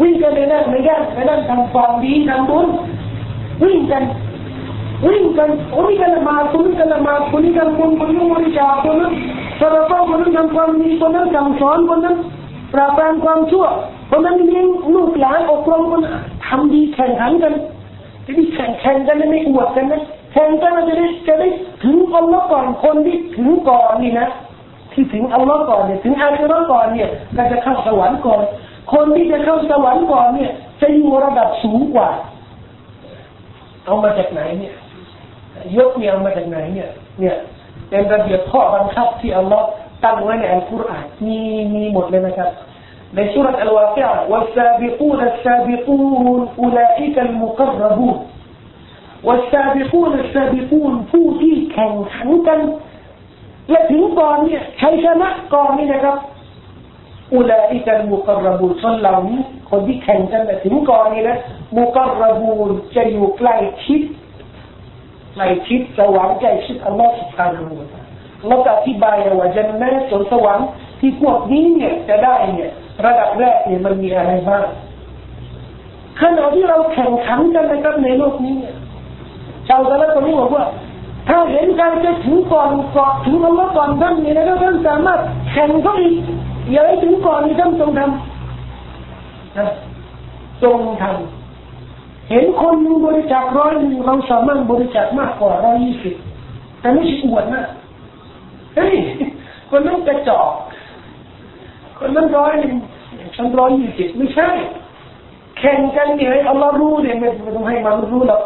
วิ่งกันในนั้นในด้านในด้นทำความดีทำบุญวิ่งกันวิ่งกันคนนี้กันละมาคนนี้กันละมาคนนี้กันบุญคนนี้บริจาคคนนั้นสารพัดคนนั้นทำความดีคนนั้นสั่งสอนคนนั้น ปราบปรามความชั่วคนนั้นเลี้ยงลูกหลานอบรมคนทำดีแข่งขันกันจะได้แข่งแข่งกันไม่อวดกันนะแข่งกันจะได้จะได้ถึงอัลลอฮ์ก่อนคนที่ถึงก่อนนี่นะที่ถึงอัลลอฮ์ก่อนเนี่ยถึงอาคิรอก่อนเนี่ยก็จะเข้าสวรรค์ก่อน คนที่จะเข้าสวรรค์ก่อนเนี่ยจะอยู่ระดับสูงกว่าเอามาจากไหนเนี่ยยกเนี่ยเอามาจากไหนเนี่ยเนี่ยเป็นระเบียบข้อบังคับที่อัลลอฮ์ ตั้งไว้ในอัลกุรอานมีมีหมดเลยนะครับในสุรษอัลวาเกีย والسابقون السابقون أولئك المقربون والسابقون السابقون ผู้ที่แข่งขันกันและถึงก่อนเนี่ยชัยชนะก่อนนี่นะครับอุลาอิกันมุกรบูชนเหล่านี้คนที่แข่งกันถึงก่อนนี้นะมุกรบูจะอยู่ใกล้ชิดใกล้ชิดสวรรค์ใกล้ชิดอัลลอฮฺสุบฮานาหูเรา จะอธิบายว่าจันแม่สวนสวรรค์ที่พวกนี้เนี่ยจะได้เนี่ยระดับแรกเนี่ยมันมีอะไรบ้างขณะที่เราแข่งขันกันนะครับในโลกนี้เนี่ยชาวสารคนนี้บอกว่า ถ้าเห็นการจะถึงก่อนก่อนถึงอัลลอฮ์ก่อนท่านนี่นะครับท่านสามารถแข่งเขาอีกอย่าให้ถึงก่อนนี่ท่านจงทำนะจงทำเห็นคนนึงบริจาคร้อยหนึ่งเราสามารถบริจาคมากกว่าร้อยยี่สิบแต่ไม่ใช่อวดนะ เฮ้ยคนนั้นกระจอกคนนั้นร้อยหนึ่งฉันร้อยยี่สิบไม่ใช่ แข่งกันเนี่ยอัลลอฮ์รู้เนี่ยไม่ต้องให้มันรู้หรอก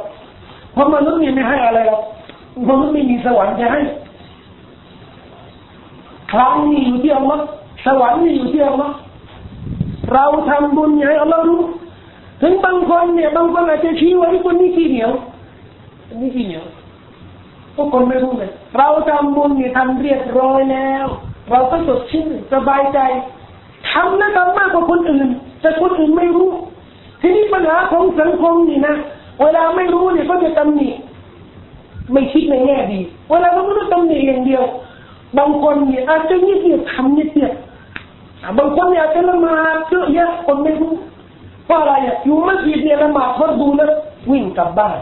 เพราะมนุษย์เนี่ยไม่ให้อะไรหรอกมนุษย์ไม่มีสวรรค์จะให้ครั้งนี้อยู่ที่อัลลอฮ์สวรรค์นี่อยู่ที่อัลลอฮ์เราทำบุญให้อัลลอฮ์รู้ ถึงบางคนเนี่ยบางคนอาจจะชี้ว่าคนนี้ขี้เหนียวนนี้ขี้เหนียวพวกคนไม่รู้เลย เราทำบุญนี่ทำเรียบร้อยแล้ว เราก็สดชื่นสบายใจทำนะทำมากกว่าคนอื่น แต่คนอื่นไม่รู้ ทีนี้ปัญหาของสังคมนี่นะเวลาไม่รู้เนี่ยก็จะตำหนิไม่คิดในแง่ดี เวลาเราไม่รู้ตำหนิอย่างเดียว บางคนเนี่ยอาจจะเงียบๆทำเงียบบางคนอยากจะละมาเยอะแยะคนไม่รู้เพราอะไรอะอยู่มัสยิดเนี่ยละมาดพอดูแล้ววิ่งกลับบ้าน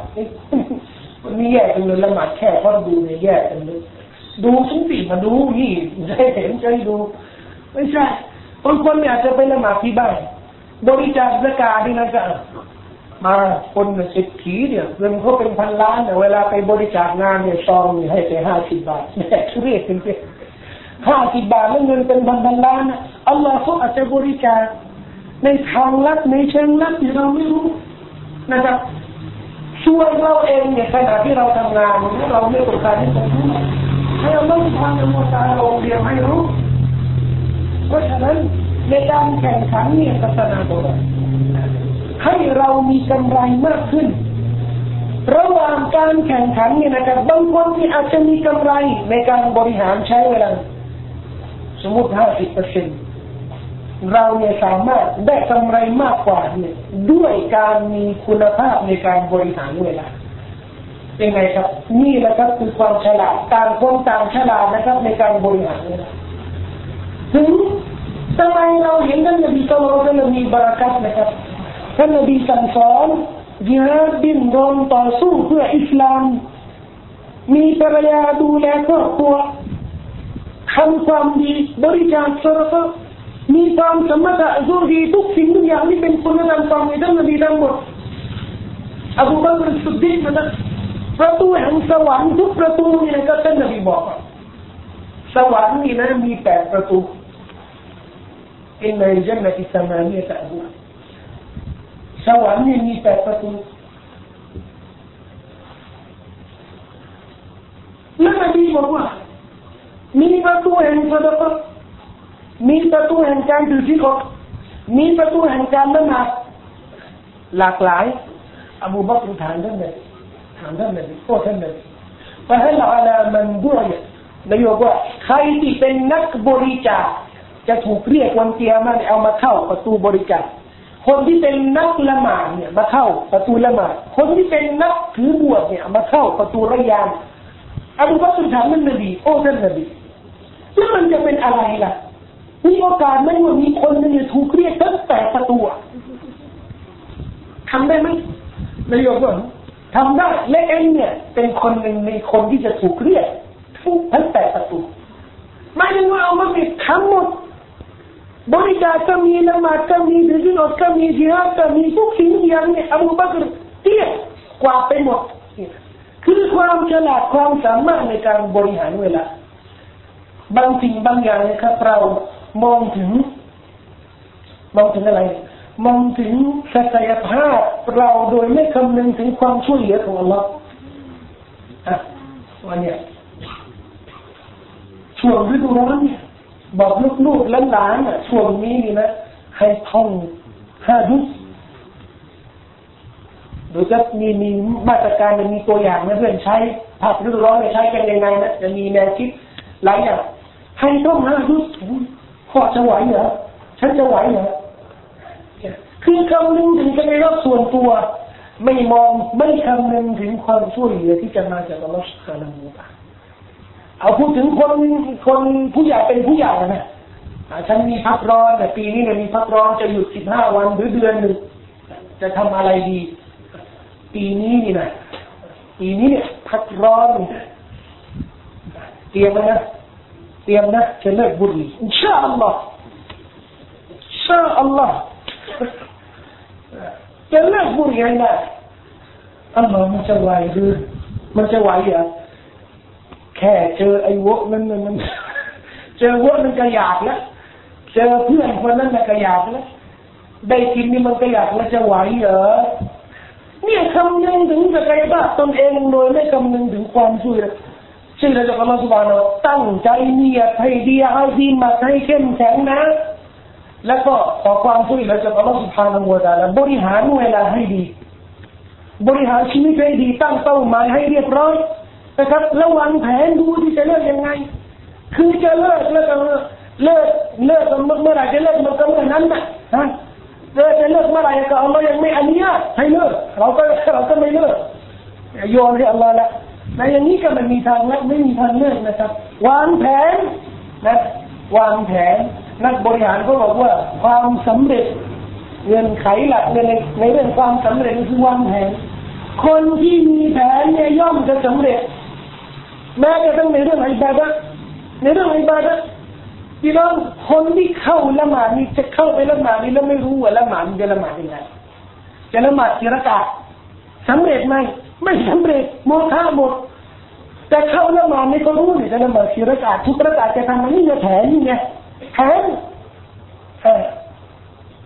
วันนี้แย่กันเลยละหมาดแค่พอดูเนี่ยแย่กันเลยดูฉันสิมาดูนี่ได้เห็นใจดู ไม่ใช่บางคนเนี่ยจะไปละหมาดที่บ้านบริจาคสกาที่นั่นก็มาคนสิบถีเนี่ยเงินเขาเป็นพันล้านแต่เวลาไปบริจาคงานเนี่ยซองมีให้ไปห้าสิบบาทแม่เรียกจริงห้าสิบบาทแล้วเงินเป็นพันพันล้านนะอัลลอฮ์เขาอาจจะบริจาคในทางลัดในเชิงลัดที่เราไม่รู้นะครับ ช่วยเราเองเนี่ยขณะที่เราทำงานเราไม่ต้องการที่จะรู้ให้อัลลอฮ์ทางอัลลอตาองเดียวให้รู้ เพราะฉะนั้นในการแข่งขันเนี่ยศาสนาบอกให้เรามีกำไรมากขึ้น ระหว่างการแข่งขันเนี่ยนะครับบางคนที่อาจจะมีกำไรในการบริหารใช้เวลาสมมติห้าสิบเปอร์เซ็น เราเนี่ยสามารถได้กำไรมากกว่าเนี่ยด้วยการมีคุณภาพในการบริหารเวลาเป็นไงครับ นี่แหละครับคือความฉลาดต่างคนต่างฉลาดนะครับ ในการบริหารเวลาถึงทำไมเราเห็นท่านนบีตลอดท่านนบีบารักัตนะครับท่านนบีสั่งสอนยิฮาดดิ้นรนต่อสู้เพื่ออิสลาม มีภรรยาดูแลครอบครัวทำความดีบริจาคสรษ มีความสมถะสูงดีทุกสิ่งทุกอย่างที่เป็นคุณธรรมความในทั้งนบีทั้งหมดอบูบักรสุดดีมันประตูแห่งสวรรค์ทุกประตูนี่นะก็ท่านนบีบอกสวรรค์นี่นะมีแปดประตูอินในจันนติสมานียตะบูสวรรค์นี่มีแปดประตูแล้วนบีบอกว่ามีประตูแห่งสดก มีประตูแห่งการถือที่อดมีประตูแห่งการละหมาดหลากหลายอบูบักรถามท่านเลยถามท่านเลยโอ้ท่านเลยฟะฮัลอาลามันด้วยนายบอกว่าใครที่เป็นนักบริจาคจะถูกเรียกวันเกียร์มันเอามาเข้าประตูบริจาคคนที่เป็นนักละหมาดเนี่ยมาเข้าประตูละหมาดคนที่เป็นนักถือบวชเนี่ยมาเข้าประตูระยานอบูบักรถามท่านนบีโอ้ท่านนบีแล้วมันจะเป็นอะไรล่ะ มีโอกาสไหมว่ามีคนนึงถูกเรียกตั้งแต่ประตูทำได้ไหมนายกว่าทำได้และเองเนี่ย เป็นคนหนึ่งในคนที่จะถูกเรียกทั้งทั้งแต่ประตูไม่ได้ว่าเอามาปิดทั้งหมดบริจาคก็มีละหมาดก็มีดิจิทัลก็มีจิฮาดก็มีทุกสิ่งอย่างเนี่ยอบูบักรเตี้ยกว่าไปหมดคือความฉลาดความสามารถในการบริหารเวลาบางสิ่งบางอย่างนะครับเรา มองถึง มองถึงอะไร มองถึงศักยภาพเราโดยไม่คำนึงถึงความช่วยเหลือของอัลลอฮ์อะวันเนี้ยช่วงฤดูร้อนเนี่ยบอกลูกๆหลานๆอะช่วงนี้นี่นะให้ท่องห้าดุสหรือจะมีมีมาตรการมีตัวอย่างนะเพื่อนใช้ผักฤดูร้อนใช้กันยังไงนะจะมีแนวคิดหลายอย่างให้ท่องห้าดุส พอจะไหวเหรอฉันจะไหวเหรอคือคำนึงถึงจะในรอบส่วนตัว ไม่มองไม่คำนึงถึงความช่วยเหลือที่จะมาจากอัลลอฮฺสุบฮานาหูตาเอาพูดถึงคนคนผู้ใหญ่เป็นผู้ใหญ่นะฉันมีพักร้อนแต่ปีนี้เนี่ยมีพักร้อนจะหยุดสิบห้าวันหรือเดือนหนึ่งจะทำอะไรดี ปีนี้นี่นะปีนี้เนี่ยพักร้อนเตรียมไว้นะ เตรียมนะจะเลิกบุหรี่อินชาอัลลอฮ์อินชาอัลลอฮ์จะเลิกบุหรี่ไงอัลลอฮ์มันจะไหวหรือมันจะไหวเหรอแค่เจอไอ้วะนั้นมันเจอวะมันก็อยากแล้วเจอเพื่อนคนนั้นก็อยากแล้วได้กินนี่มันก็อยากแล้วจะไหวเหรอเนี่ยคำนึงถึงศักยภาพตนเองโดยไม่คำนึงถึงความช่วย เหลือชื่อเราจากอัลลอฮฺสุบานเราตั้งใจเนียให้ดีให้ดีมาให้เข้มแข็งนะ แล้วก็ขอความช่วยเหลือจากอัลลอฮฺสุบฮานาอูตาลบริหารเวลาให้ดี บริหารชีวิตให้ดีตั้งเป้าหมายให้เรียบร้อยนะครับระวังแผนดูที่จะเลิกยังไง คือจะเลิกเลิกเลิกเลิกเมื่อไหร่จะเลิกมันก็เมื่อนั้นนะฮะเลิกจะเลิกเมื่อไหร่ก็อัลลอฮ์ยังไม่อนุญาตให้เลิกเราก็เราก็ไม่เลิกโยนให้อัลลอฮ์ละ ในอย่างนี้ก็มันมีทางและไม่มีทางเลือกนะครับ วางแผนนะวางแผน นักบริหารเขาบอกว่า ความสำเร็จเงินไขหลักในในเรื่องความสำเร็จคือวางแผน คนที่มีแผนเนี่ยย่อมจะสำเร็จ แม้กระทั่งในเรื่องอิบาดะในเรื่องอิบาดะพี่น้องคนที่เข้าละหมาดนี่จะเข้าไปละหมาดนี่แล้วไม่รู้ว่าละหมาดจะละหมาดยังไงจะละหมาดกี่ระกาศสำเร็จไหมไม่สำเร็จหมดท่าหมด แต่เข้าละหมาดนี่ก็รู้นี่จะละหมาดกี่ระกาศทุกระกาศจะทำมันนี่จะแผนนี่ไงแผนเออ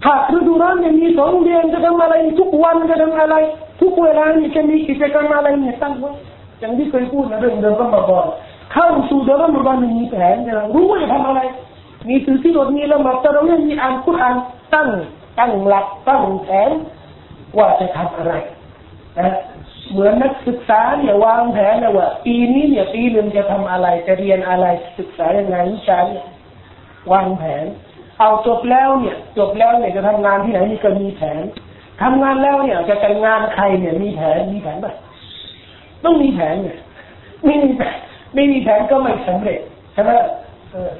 ถ้าฤดูร้อนเนี่ยมีสองเดือนจะทำอะไรทุกวันจะทำอะไร ทุกเวลานี่จะมีกิจกรรมอะไรเนี่ยตั้งไว้อย่างที่เคยพูดนะเรื่องเดิมก็มาบอกเข้าสู่เดือนรอมฎอนมีแผนจะรู้ว่าจะทำอะไร มีสื่อที่รถมีละหมาดแต่เราเนี่ยมีอ่านคุรานตั้งตั้งหลักตั้งแผนว่าจะทำอะไรนะ เหมือนนักศึกษาเนี่ยวางแผนเลยว่า ปีนี้เนี่ยปีหนึ่งจะทำอะไรจะเรียนอะไรศึกษายังไงวิชาเนี่ยวางแผน เอาจบแล้วเนี่ยจบแล้วเนี่ยจะทำงานที่ไหนนี่ก็มีแผนทำงานแล้วเนี่ยจะแต่งงานใครเนี่ยมีแผนมีแผนแบบต้องมีแผนเนี่ยไม่มีแผนไม่มีแผนก็ไม่สำเร็จใช่ไหมเออ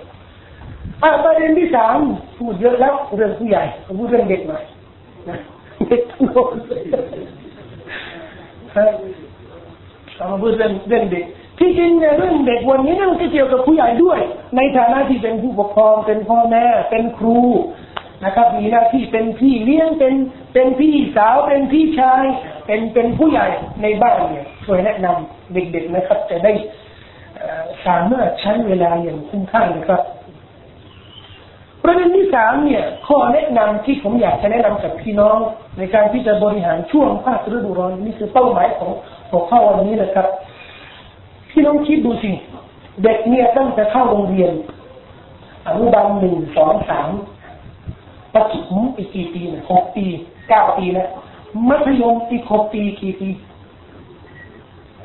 อ่าประเด็นที่สามพูดเยอะแล้วเรื่องผู้ใหญ่พูดเรื่องเด็กหน่อยนะเด็กทั้งหมด เรามาพูดเรื่องเรื่องเด็กที่จริงในเรื่องเด็กวันนี้มันก็เกี่ยวกับผู้ใหญ่ด้วย ในฐานะที่เป็นผู้ปกครองเป็นพ่อแม่เป็นครูนะครับ มีหน้าที่เป็นพี่เลี้ยงเป็นเป็นพี่สาวเป็นพี่ชาย เป็นเป็นผู้ใหญ่ในบ้านเนี่ยช่วยแนะนำเด็กๆนะครับ จะได้สามารถใช้เวลาอย่างคุ้มค่านะครับ ประเด็นที่สามเนี่ยข้อแนะนำที่ผมอยากจะแนะนำกับพี่น้อง ในการที่จะบริหารช่วงภาคฤดูร้อนนี่คือเป้าหมายของหัวข้อวันนี้นะครับพี่น้องคิดดูสิเด็กเนี่ยตั้งแต่เข้าโรงเรียนอนุบาลหนึ่งสองสามปฐมอีกกี่ปีนะหกปีเก้าปีแล้วมัธยมอีกหกปีกี่ปี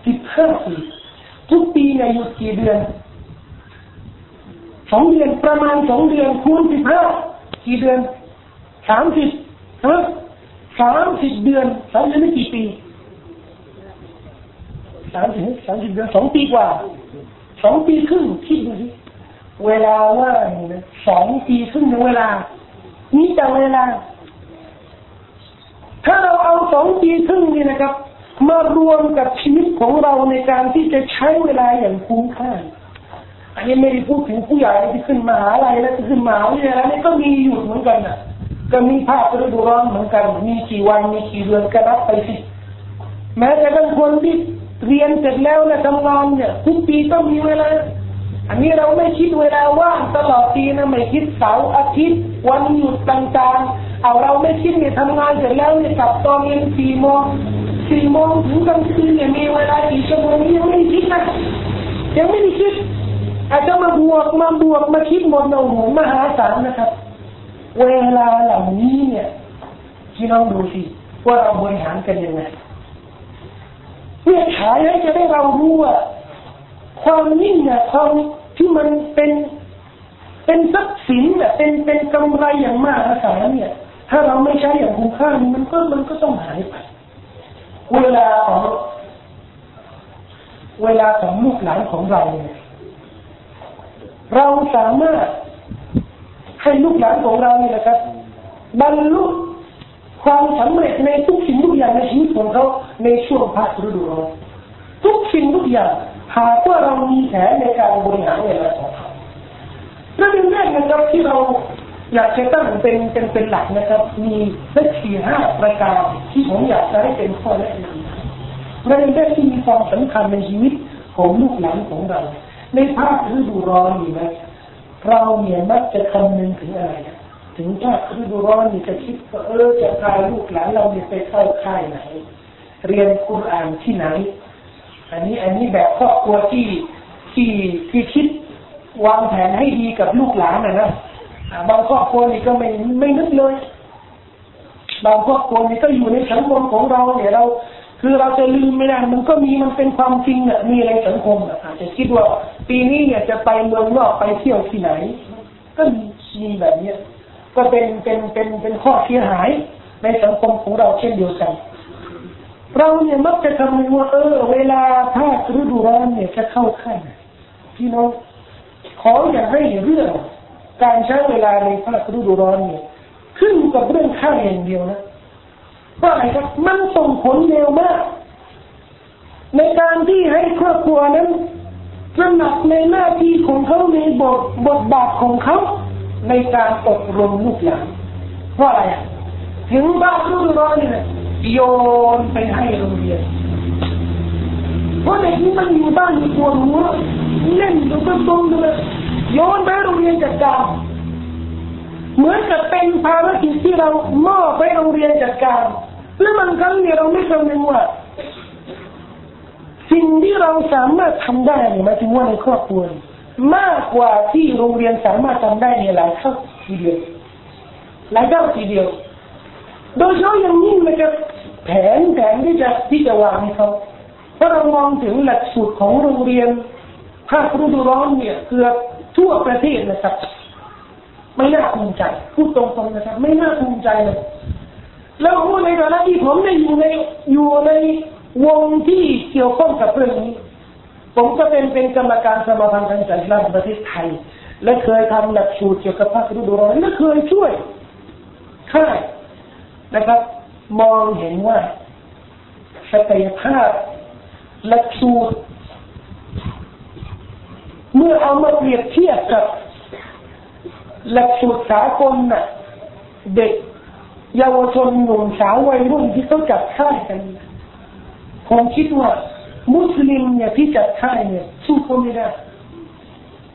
สิบห้าปีทุกปีเนี่ยหยุดกี่เดือน สองเดือนประมาณสองเดือนคูณสิบห้ากี่เดือนสามสิบฮะสามสิบเดือนสามเดือนไม่กี่ปีสามสิบสามสิบเดือนสองปีกว่าสองปีครึ่งคิดดูสิเวลาว่างสองปีครึ่งเวลา นี่แต่เวลา ถ้าเราเอาสองปีครึ่งนี่นะครับ มารวมกับชีวิตของเราในการที่จะใช้เวลาอย่างคุ้มค่า อันนี้ไม่ได้พูดถึงผู้ใหญ่ที่ขึ้นมาหาอะไรแล้วขึ้นมาวิทยาลัยนี่ก็มีอยู่เหมือนกันนะก็มีภาคฤดูร้อนเหมือนกัน มีกี่วันมีกี่เดือนก็นับไปสิแม้แต่บางคนที่เรียนเสร็จแล้วนะทำงานเนี่ยทุกปีต้องมีเวลาอันนี้เราไม่คิดเวลาว่างตลอดปีนะไม่คิดเสาร์อาทิตย์ วันหยุดต่างๆ เอาเราไม่คิดเนี่ยทำงานเสร็จแล้วเนี่ยกลับตอนเย็นสี่โมงสี่โมงถึงกลางคืนเนี่ยมีเวลากี่ชั่วโมงยังไม่ได้คิดนะยังไม่ได้คิด อาจจะมาบวกมาบวกมาคิดหมดเราหูมหาศาลนะครับ เวลาเหล่านี้เนี่ยพี่น้องดูสิว่าเราบริหารกันยังไงเพื่อฉายให้จะได้เรารู้ว่าความยิ่งใหญ่ความที่มันเป็นเป็นทรัพย์สินเนี่ยเป็นเป็นกำไรอย่างมากอาศาเนี่ย ถ้าเราไม่ใช้อย่างคุ้มค่ามันก็มันก็ต้องหายไปเวลาของเวลาของลูกหลานของเราเนี่ย เราสามารถให้ลูกหลานของเราเนี่ยนะครับบรรลุความสำเร็จในทุกสิ่งทุกอย่างในชีวิตของเขาในช่วงภาคฤดูร้อนทุกสิ่งทุกอย่างหากว่าเรามีแผนในการบริหารเวลาของเขาประเด็นแรกนะครับที่เราอยากจะตั้งเป็นเป็นเป็นหลักนะครับ มีสักสี่ห้าประการที่ผมอยากจะให้เป็นข้อแนะนำประเด็นแรกที่มีความสำคัญในชีวิตของลูกหลานของเรา ในภาคฤดูร้อนนี่นะเราเนี่ยมักจะคำนึงถึงอะไรถึงภาคฤดูร้อนนี่จะคิดว่าเออจะพาลูกหลานเราเนี่ยไปเข้าค่ายไหน เรียนคุรานที่ไหน อันนี้อันนี้แบบครอบครัวที่ที่ที่คิดวางแผนให้ดีกับลูกหลานนะนะบางครอบครัวนี่ก็ไม่ไม่นึกเลย บางครอบครัวนี่ก็อยู่ในสังคมของเราเนี่ยเรา คือเราจะลืมไม่ได้ มันก็มีมันเป็นความจริงอะมีในสังคมอะอาจจะคิดว่า ปีนี้เนี่ยจะไปเมืองนอกไปเที่ยวที่ไหน ก็มีแบบเนี้ยก็เป็นเป็นเป็นเป็นข้อเสียหาย ในสังคมของเราเช่นเดียวกัน เราเนี่ยมักจะทำว่าเออ เวลาถ้าฤดูร้อนเนี่ยจะเข้าขั้นพี่น้องขออย่าให้เรื่อง การใช้เวลาในภาคฤดูร้อนเนี่ยขึ้นกับเรื่องข้าวอย่างเดียวนะ เพราะอะไรครับมันส่งผลเร็วมาก ในการที่ให้ครอบครัวนั้นตระหนักในหน้าที่ของเขาในบทบทบาทของเขา ในการอบรมลูกหลานเพราะอะไรอะถึงบ้านฤดูร้อนเนี่ยโยนไปให้โรงเรียนเพราะเด็กนี้มันอยู่บ้านอยู่ปวหัวเล่นดูก็ตรงเลยโยนไปโรงเรียนจัดการเหมือนกับเป็นภารกิจที่เรามอบไปโรงเรียนจัดการ แล้วมันครั้งนี้เราไม่คำนึงว่าสิ่งที่เราสามารถทำได้เนี่ยมาถึงว่าในครอบครัวมากกว่าที่โรงเรียนสามารถทำได้เนี่ยหลายเท่าทีเดียวหลายเท่าทีเดียว โดยเฉพาะอย่างยิ่งนะครับแผนแผนที่จะที่จะวางให้เขาเพราะเรามองถึงหลักสูตรของโรงเรียนภาคฤดูร้อนเนี่ยเกือบทั่วประเทศนะครับ ไม่น่าภูมิใจพูดตรงๆนะครับ ไม่น่าภูมิใจเลย แล้วพูดในฐานะที่ผมได้อยู่ในอยู่ในวงที่เกี่ยวข้องกับเรื่องนี้ ผมก็เป็นเป็นกรรมการสมาพันธ์การจัดการประเทศไทย และเคยทำหลักสูตรเกี่ยวกับภาคฤดูร้อนและเคยช่วยค่ายนะครับ มองเห็นว่าศักยภาพหลักสูตรเมื่อเอามาเปรียบเทียบกับหลักสูตรสากลน่ะเด็ก เยาวชนหนุ่มสาววัยรุ่นที่เขาจัดค่ายกันผมคิดว่า มุสลิมเนี่ยที่จัดค่ายเนี่ยสู้เขาไม่ได้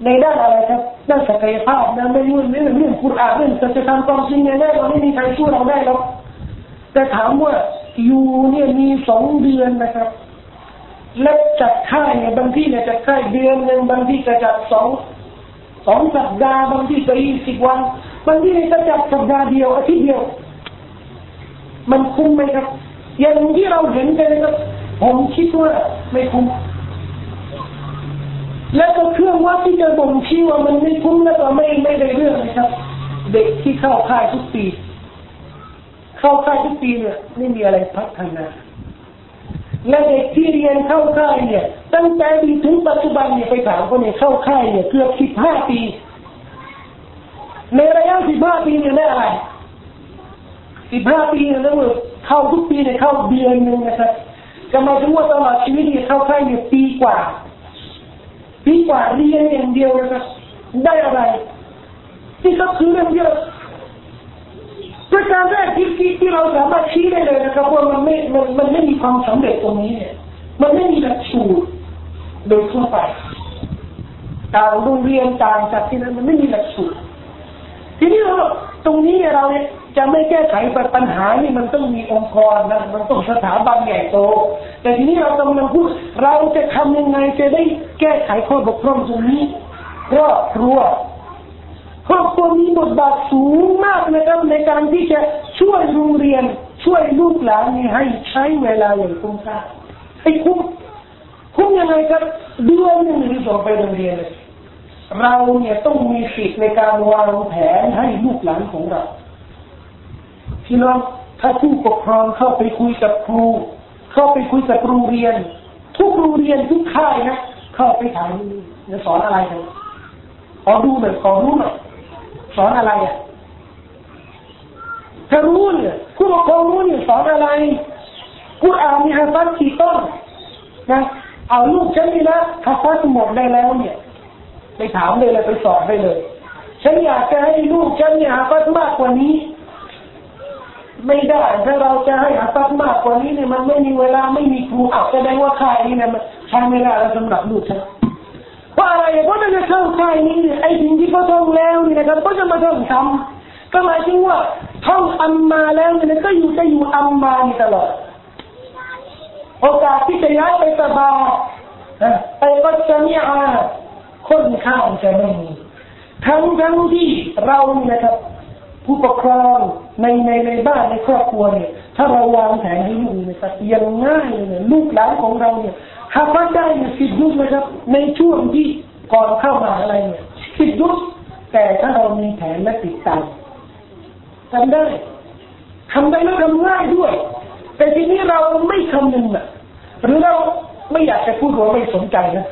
ในด้านอะไรครับด้านศักยภาพนะไม่รู้เรื่องเรื่องคุณอาเรื่องศัจธรรมความจริงเนี่ยแน่เราไม่มีใครช่วยเราได้หรอกแต่ถามว่าอยู่เนี่ยมีสองเดือนนะครับ และจัดค่ายเนี่ยบางที่เนี่ยจัดค่ายเดือนหนึ่งบางที่จะจัดสองสองสัปดาห์บางที่ก็ยี่สิบวัน บางที่จะจัดสัปดาห์เดียวอาทิตย์เดียว มันคุ้มไหมครับ อย่างที่เราเห็นกันนะครับผมคิดว่าไม่คุ้มและก็เครื่องวัดที่จะบ่งชี้ว่ามันไม่คุ้มแล้วก็ไม่ไม่ได้เรื่องนะครับ เด็กที่เข้าค่ายทุกปี เข้าค่ายทุกปีเนี่ยไม่มีอะไรพัฒนาและเด็กที่เรียนเข้าค่ายเนี่ย ตั้งแต่ปีถึงปัจจุบันเนี่ยไปถามคนเนี่ยเข้าค่ายเนี่ยเกือบสิบห้าปี ในระยะสิบห้าปีเนี่ยได้อะไร สิบห้าปีแล้วเข้าทุกปีเนี่ยเข้าเดือนหนึ่งนะครับจะมาถึงว่าตลอดชีวิตเนี่ยเข้าค่ายเนี่ยปีกว่าปีกว่าเรียนอย่างเดียวนะครับได้อะไร ที่ก็คือเรื่องเดียวประการแรกที่ที่ที่เราสามารถชี้ได้เลยนะครับว่ามันไม่มันมันไม่มีความสำเร็จตรงนี้เนี่ยมันไม่มีหลักสูตรโดยทั่วไปต่างโรงเรียนต่างจากที่นั้นมันไม่มีหลักสูตร ทีนี้เราตรงนี้เราเนี่ยจะไม่แก้ไขปัญหานี่มันต้องมีองค์กรนะมันต้องสถาบันใหญ่โต แต่ทีนี้เรากำลังพูดเราจะทำยังไงจะได้แก้ไขข้อบกพร่องตรงนี้ครอบครัวครอบครัวมีบทบาทสูงมากนะครับในการที่จะช่วยโรงเรียน ช่วยลูกหลานนี่ให้ใช้เวลาอย่างคุ้มค่าให้คุ้มคุ้มยังไงครับเดือนหนึ่งหรือสองไปโรงเรียนเลย เราเนี่ยต้องมีสิทธิ์ในการวางแผนให้ลูกหลานของเราพี่น้องถ้าผู้ปกครองเข้าไปคุยกับครู เข้าไปคุยกับโรงเรียน ทุกโรงเรียนทุกค่ายนะเข้าไปถามจะสอนอะไรกันขอดูหน่อยขอรู้หน่อยสอนอะไรอะถ้ารู้เนี่ยผู้ปกครองรู้เนี่ยสอนอะไรกูอ่านมีฮะฟัดกี่ต้นนะเอาลูกฉันนี่นะฮะฟัดหมดได้แล้วเนี่ย ไปถามเลยเลยไปสอนได้เลย ฉันอยากจะให้ลูกฉันเนี่ยฮะฟัดมากกว่านี้ ไม่ได้ ถ้าเราจะให้อาตัดมากกว่านี้เนี่ยมันไม่มีเวลาไม่มีครูอาจจะได้ว่าใค่ายนี้เนี่ยมันใช้เวลาแล้วสำหรับลูกฉันเพราะอะไรเพราะจะเข้าค่ายนี้เนี่ไอ้สิ่งที่เขาท่องแล้วเนี่ยนะครับก็จะมาท่องทำก็หมายถึงว่าท่องอัมมาแล้วเนี่ยก็อยู่จะอยู่อัมมาตลอดโอกาสที่จะย้ายไปสบายไปก็จะมีอา ข้าวจะไม่มีทั้งทั้งที่เราเนี่ยนะครับ ผู้ปกครองในในในบ้านในครอบครัวเนี่ย ถ้าเราวางแผนให้ลูกนะครับยังง่ายเลยลูกหลานของเราเนี่ยหากว่าได้เนี่ยสิบยุคนะครับ ในช่วงที่ก่อนเข้ามาอะไรเนี่ยสิบยุคแต่ถ้าเรามีแผนและติดตามทำได้ทำได้แล้วทำง่ายด้วย แต่ทีนี้เราไม่คำนึงอะหรือเราไม่อยากจะพูดว่าไม่สนใจนะ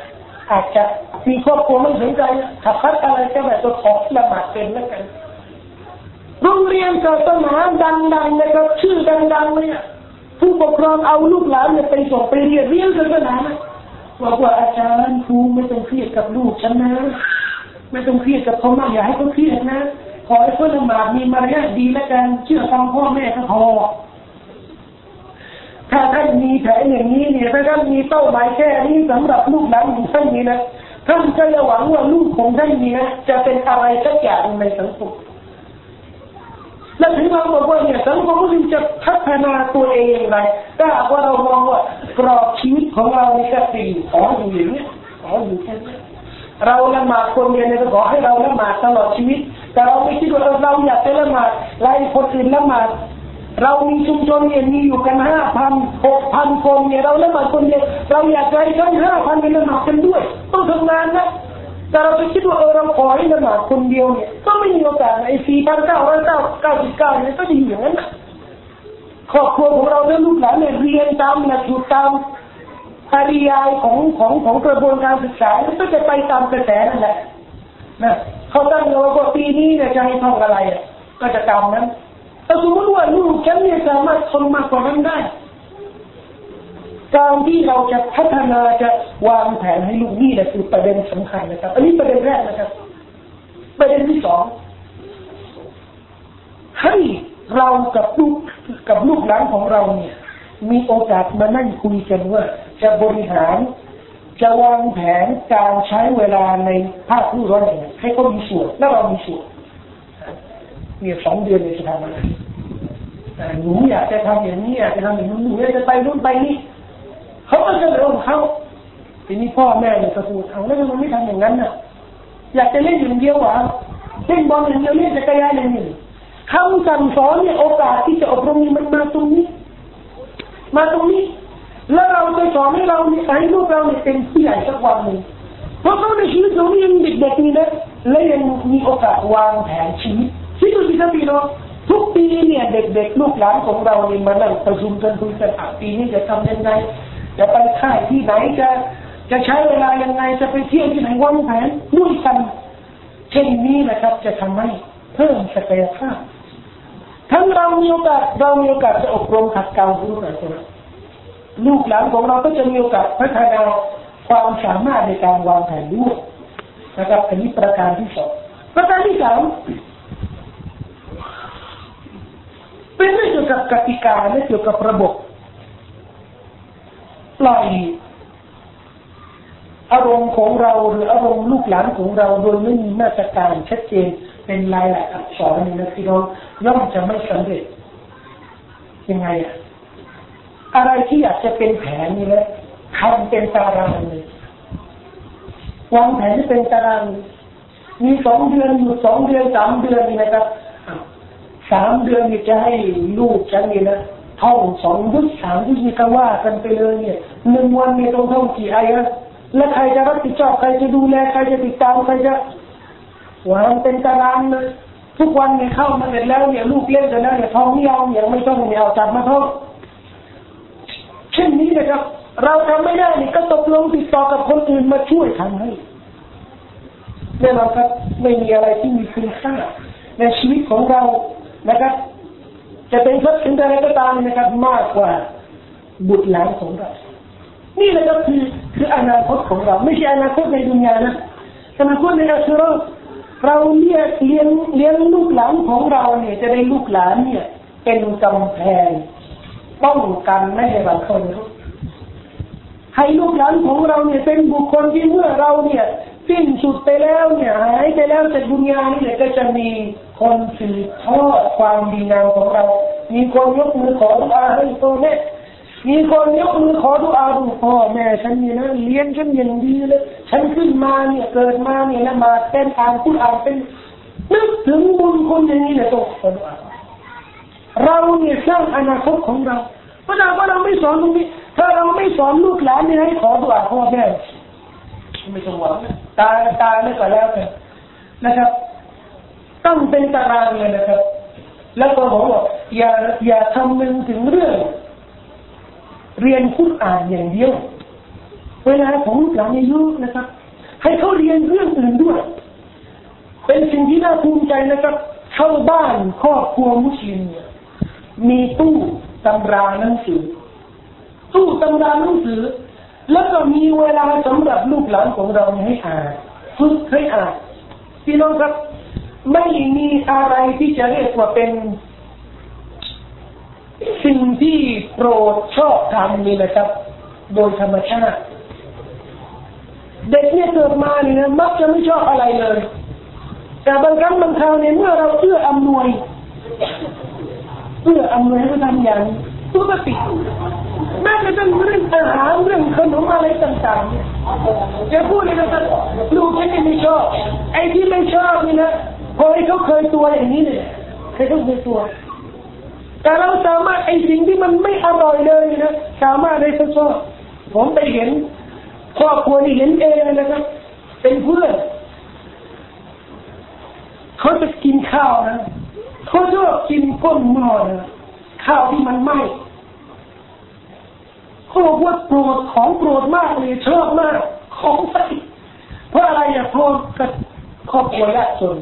อาจจะมีครอบครัวไม่สนใจขับคัดอะไรก็แบบตัวขอละหมาดเป็นแล้วกันโรงเรียนศาสนาดังๆนะครับชื่อดังๆเลยผู้ปกครองเอาลูกหลานเนี่ยไปส่งไปเรียนเรียนศาสนาบอกว่าอาจารย์ครูไม่ต้องเครียดกับลูกฉันนะไม่ต้องเครียดกับเขามากอย่าให้เขาเครียดนะขอให้เขาละหมาดมีมารยาทดีแล้วกันเชื่อฟังพ่อแม่ก็พอ ถ้าท่านมีแผนอย่างนี้เนี่ยถ้าท่านมีเป้าหมายแค่นี้สำหรับลูกหลานของท่านนี้นะท่านก็จะหวังว่าลูกของท่านนี้นะจะเป็นอะไรสักอย่างในสังคมและถึงเราบอกว่าเนี่ยสังคมมุสลิมจะพัฒนาตัวเองย่างไรถ้าว่าเรามองว่ากรอบชีวิตของเราในแค่ปีขออยู่อย่างนี้ขออยู่แค่นี้เราละหมาดคนเดียวเนี่ยก็ขอให้เราละหมาดตลอดชีวิต แต่เราไม่คิดว่าเราอยากจะละหมาดไล่คนอื่นละหมาด เรามีชุมชนเนี่ยมีอยู่กันห้าพันหกพันคนเนี่ยเราละหมาดคนเดียวเราอยากให้ทั้งห้าพันเป็นละหมาดกันด้วยต้องทำงานนะแต่เราไปคิดว่าเออเราขอให้ละหมาดคนเดียวเนี่ยก็ไม่มีโอกาสไอ้สี่พันเก้าร้อยเก้าเก้าสิบเก้าเนี่ยก็จะอยู่อย่างนั้นครอบครัวของเราเรื่องลูกหลานเนี่ยเรียนตามหลักสูตรตามปริยายของของของกระบวนการศึกษาก็จะไปตามกระแสนั่นแหละนะเขาตั้งเราว่าปีนี้เนี่ยจะให้ท่องอะไรก็จะตามนั้น แต่สมมติว่าลูกฉันเนี่ยสามารถทนมากกว่านั้นได้การที่เราจะพัฒนาจะวางแผนให้ลูกนี่แหละคือประเด็นสำคัญนะครับ อันนี้ประเด็นแรกนะครับ ประเด็นที่สองให้เรากับลูกกับลูกหลานของเราเนี่ย มีโอกาสมานั่งคุยกันว่า จะบริหาร จะวางแผนการใช้เวลาในภาคผู้ร้อนให้เขามีส่วนและเรามีส่วน เนี่ยสองเดือนในสถาบันหนูอยากจะทำอย่างนี้อยากจะทำอย่างนู้นหนูอยากจะไปนู่นไปนี่เขาก็จะเรื่องเขาทีนี้พ่อแม่เนี่ยก็พูดเอาแล้วทำไมไม่ทำอย่างนั้นน่ะ อยากจะเล่นอย่างเดียวหรอเล่นบอลอย่างเดียวเล่นจักรยานอย่างนี้คำสั่งสอนเนี่ยโอกาสที่จะอบรมมันมาตรงนี้ มาตรงนี้ แล้วเราจะสอนให้เราเนี่ยให้ลูกเราเนี่ยเป็นผู้ใหญ่สักวันหนึ่งเพราะเขาในชีวิตเขายังเด็กๆนี่นะและยังมีโอกาสวางแผนชีวิต คิดดูสิครับพี่น้องทุกปีเนี่ยเด็กๆลูกหลานของเราเนี่ยมานั่งประชุมกันคุยกันอะปีนี้จะทำยังไง จะไปค่ายที่ไหนจะจะใช้เวลายังไงจะไปเที่ยวที่ไหนวางแผนด้วยกันเช่นนี้นะครับ จะทำให้เพิ่มศักยภาพทั้งเรามีโอกาสเรามีโอกาสจะอบรมขัดเกลาลูกหลานของเราลูกหลานของเราก็จะมีโอกาสพัฒนาความสามารถในการวางแผนด้วยนะครับอันนี้ประการที่สองประการที่สาม เป็นเรื่องเกี่ยวกับกติกาและเกี่ยวกับระบบปล่อยอารมณ์ของเราหรืออารมณ์ลูกหลานของเราโดยไม่มีมาตรการชัดเจนเป็นลายลักษณ์อักษรนี่นะพี่น้องย่อมจะไม่สำเร็จ ยังไงอะอะไรที่อยากจะเป็นแผนนี่นะทำเป็นตารางเลยวางแผนที่เป็นตาราง มีสองเดือนอยู่สองเดือนสามเดือนนี่นะครับ สามเดือนนี่จะให้ลูกฉันนี่นะท่องสองยุทสามยุทนี่ก็ว่ากันไปเลยเนี่ยหนึ่งวันนี่ต้องท่องกี่อายะและใครจะรับผิดชอบใครจะดูแลใครจะติดตามใครจะวางเป็นตารางเลยทุกวันเนี่ยเข้ามาเสร็จแล้วเนี่ยลูกเล่นเสร็จแล้วเนี่ยท้องไม่เอาอย่างไม่ต้องเนี่เอาจับมาท้องเช่นนี้นะครับ เราทำไม่ได้นี่ก็ตกลงติดต่อกับคนอื่นมาช่วยทำให้แน่นอนครับไม่มีอะไรที่มีคุณค่าในชีวิตของเรา นะครับจะเป็นทรัพย์สินอะไรก็ตามนะครับ มากกว่าบุตรหลานของเรา นี่แหละก็คือคืออนาคตของเรา ไม่ใช่อนาคตในดุนยานะอนาคตในอาชีพเราเลี้ยงเลี้ยงเลี้ยงลูกหลานของเราเนี่ย จะได้ลูกหลานเนี่ย เป็นกำแพงป้องกันไม่ให้เราเข้าในรให้ลูกหลานของเราเนี่ยเป็นบุคคลที่เมื่อเราเนี่ย สิ้นสุดไปแล้วเนี่ยหายไปแล้วจากดุนยานี่เนี่ยก็จะมีคนสืบทอดความดีงามของเรา มีคนยกมือขอดุอาให้พ่อแม่มีคนยกมือขอดุอาดูพ่อแม่ฉันนี่นะเลี้ยงฉันอย่างดีเลยฉันขึ้นมาเนี่ยเกิดมาเนี่ยละมาเป็นอ่านคุณอ่านเป็นนึกถึงบุญคนอย่างนี้เนี่ยต้องขอดุอาเราเนี่ยสร้างอนาคตของเราเพราะว่าเราไม่สอนตรงนี้ถ้าเราไม่สอนลูกหลานเนี่ยให้ขอดุอาพ่อแม่ ไม่ต้องหวังตายตายไม่ก็แล้วกันนะครับ ต้องเป็นตารางเลยนะครับ แล้วก็บอกว่าอย่าอย่าทำนึงถึงเรื่อง เรียนคุดอ่านอย่างเดียว เวลาของลูกหลานอายุนะครับ ให้เขาเรียนเรื่องอื่นด้วย เป็นสิ่งที่น่าภูมิใจนะครับเข้าบ้านครอบครัวมุสลิมเนี่ยมีตู้ตำราหนังสือ ตู้ตำราหนังสือ แล้วก็มีเวลาสำหรับลูกหลานของเราให้อ่านฝึกให้อ่านพี่น้องครับ ไม่มีอะไรที่จะเรียกว่าเป็น สิ่งที่โปรดชอบทำนี่นะครับ โดยธรรมชาติ เด็กเนี่ยเกิดมาเนี่ยมักจะไม่ชอบอะไรเลย แต่บางครั้งบางคราวเนี่ยเมื่อเราเอื้ออำนวยเอื้ออำนวยให้เขาทำอย่างปกติ แม้กระทั่งเรื่องอาหารเรื่องขนมอะไรต่างๆเนี่ยจะพูดเลยนะครับลูกฉันไม่ชอบไอ้ที่ไม่ชอบนี่นะพอให้เขาเคยตัวอย่างนี้เนี่ยให้เขาเคยตัว แต่เราสามารถไอ้สิ่งที่มันไม่อร่อยเลยนะสามารถได้ทดสอบผมไปเห็นครอบครัวนี่เห็นเองนะครับ เป็นเพื่อนเขาจะกินข้าวนะเขาชอบกินก้นหม้อนะข้าวที่มันไหม้ เขาบอกว่าโปรดของโปรดมากเลยชอบมากของใส่เพราะอะไรอะพ่อกับครอบครัวยากจน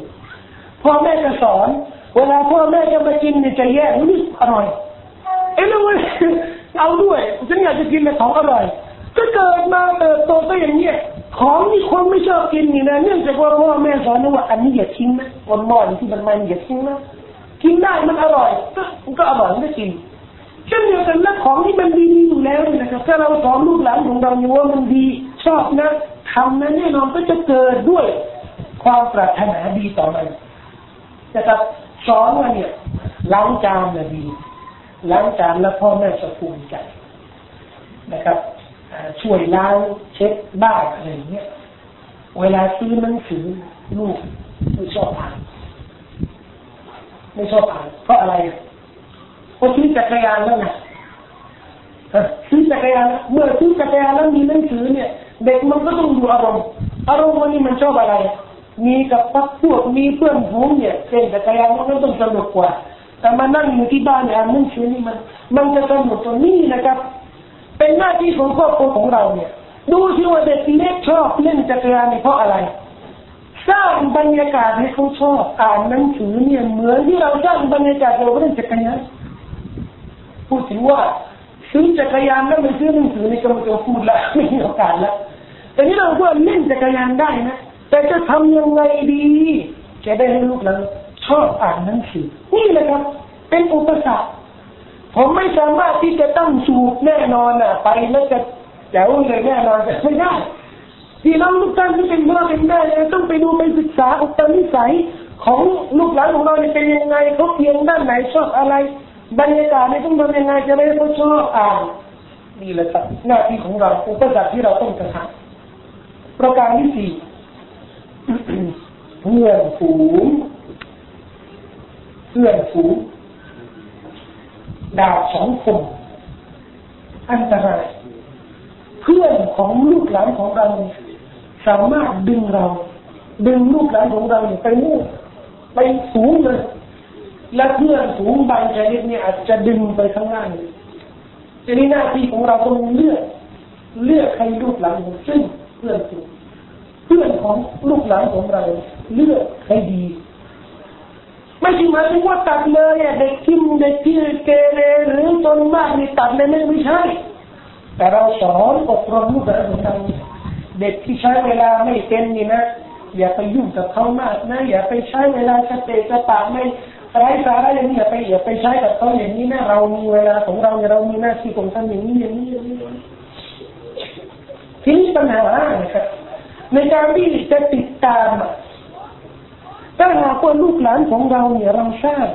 พ่อแม่จะสอน เวลาพ่อแม่จะมากินเนี่ยจะแยกนี่อร่อยเอ้แล้วเอาด้วยฉันอยากจะกินแต่ของอร่อยก็เกิดมาเติบโตก็อย่างเนี้ยของที่คนไม่ชอบกินนี่นะเนื่องจากว่าพ่อแม่สอนว่าอันนี้อย่าทิ้งนะวันมอที่มันมันอย่าทิ้งนะกินได้มันอร่อย ก็ก็อร่อยมันก็กิน เช่นเดียวกันนะของที่มันดีอยู่แล้วนะครับถ้าเราสอนลูกหลานของเราอยู่ว่ามันดีชอบนะทำนั้นแน่นอนก็จะเกิดด้วยความปรารถนาดีต่อมันนะครับสอนว่าเนี่ยล้างจานนะดีล้างจานแล้วพ่อแม่จะภูมิใจนะครับช่วยล้างเช็ดบ้านอะไรอย่างเงี้ยเวลาซื้อหนังสือลูกไม่ชอบอ่านไม่ชอบอ่านเพราะอะไร เพราซื้อจักรยานแล้วไงซื้อจักรยานเมื่อซื้อจักรยานแล้วมีหนังสือเนี่ย เด็กมันก็ต้องดูอารมณ์อารมณ์วันนี้มันชอบอะไร มีกับพักพวกมีเพื่อนฝูงเนี่ยเล่นจักรยานมันก็ต้องสนุกกว่า แต่มานั่งอยู่ที่บ้านอ่านหนังสือนี่มัน มันจะสนุกตรงนี้นะครับ เป็นหน้าที่ของครอบครัวของเราเนี่ย ดูที่ว่าเด็กเล็กชอบเล่นจักรยานเพราะอะไรสร้างบรรยากาศให้เขาชอบอ่านหนังสือเนี่ยเหมือนที่เราสร้างบรรยากาศเราเล่นจักรยาน พูดถึงว่าซื้อจักรยานแล้วไม่ซื้อหนังสือในกำลังจะพูดละไม่มีโอกาสล้วแต่นี่เราก็เล่นจักรยานได้นะแต่จะทำยังไงดีจะได้ให้ลูกเราชอบอ่านหนังสือนี่แหละครับ เป็นอุปสรรคผมไม่สามารถที่จะตั้งสูตรแน่นอนอะ ไปแล้วจะแจ๋วเลยแน่นอนแต่ไม่ได้ที่น้องลูกท่านที่เป็นพ่อเป็นแม่เนี่ยต้องไปดูไปศึกษาอุปนิสัยของลูกหลานของเราเนี่ยเป็นยังไงเขาเพียงด้านไหนชอบอะไร บรรยากาศเนี่ต้องทำยังไงจะไม่ให้เขาชอบอ่านนี่แหละครับหน้าที่ของเราอุปสรรคที่เราต้องกระทำประการที่สี่เพื่อนฝูงเพื่อนฝูงดาบสองคมอันตรายเพื่อนของลูกหลานของเรา สามารถดึงเรา ดึงลูกหลานของเราไปนู่นไปสูงเลย และเพื่อนสูงบางชนิดเนี่ยอาจจะดึงไปข้างล่างทีนี้หน้าที่ของเราต้องเลือก เลือกใครลูกหลานของซึ่งเพื่อนสูงเพื่อนของลูกหลานของเรา เลือกใครดี ไม่ใช่หมายถึงว่าตัดเลยอะเด็กทิมเด็กที่เกเรหรือตนมากนี่ตัดเลยไม่ไม่ใช่ แต่เราสอนอบรมลูกหลานของเราเด็กที่ใช้เวลาไม่เป็นนี่นะอย่าไปยุ่งกับเขามากนะ อย่าไปใช้เวลาสเตะกระปาไม่ ไร้สาระอย่างนี้อย่าไปอย่าไปใช้กับเขาอย่างนี้นะเรามีเวลาของเราเรามีหน้าที่ของท่านอย่างนี้อย่างนี้อย่างนี้ทีนี้ปัญหาครับในการที่จะติดตามถ้าหากว่าลูกหลานของเราเนี่ยเราสร้าง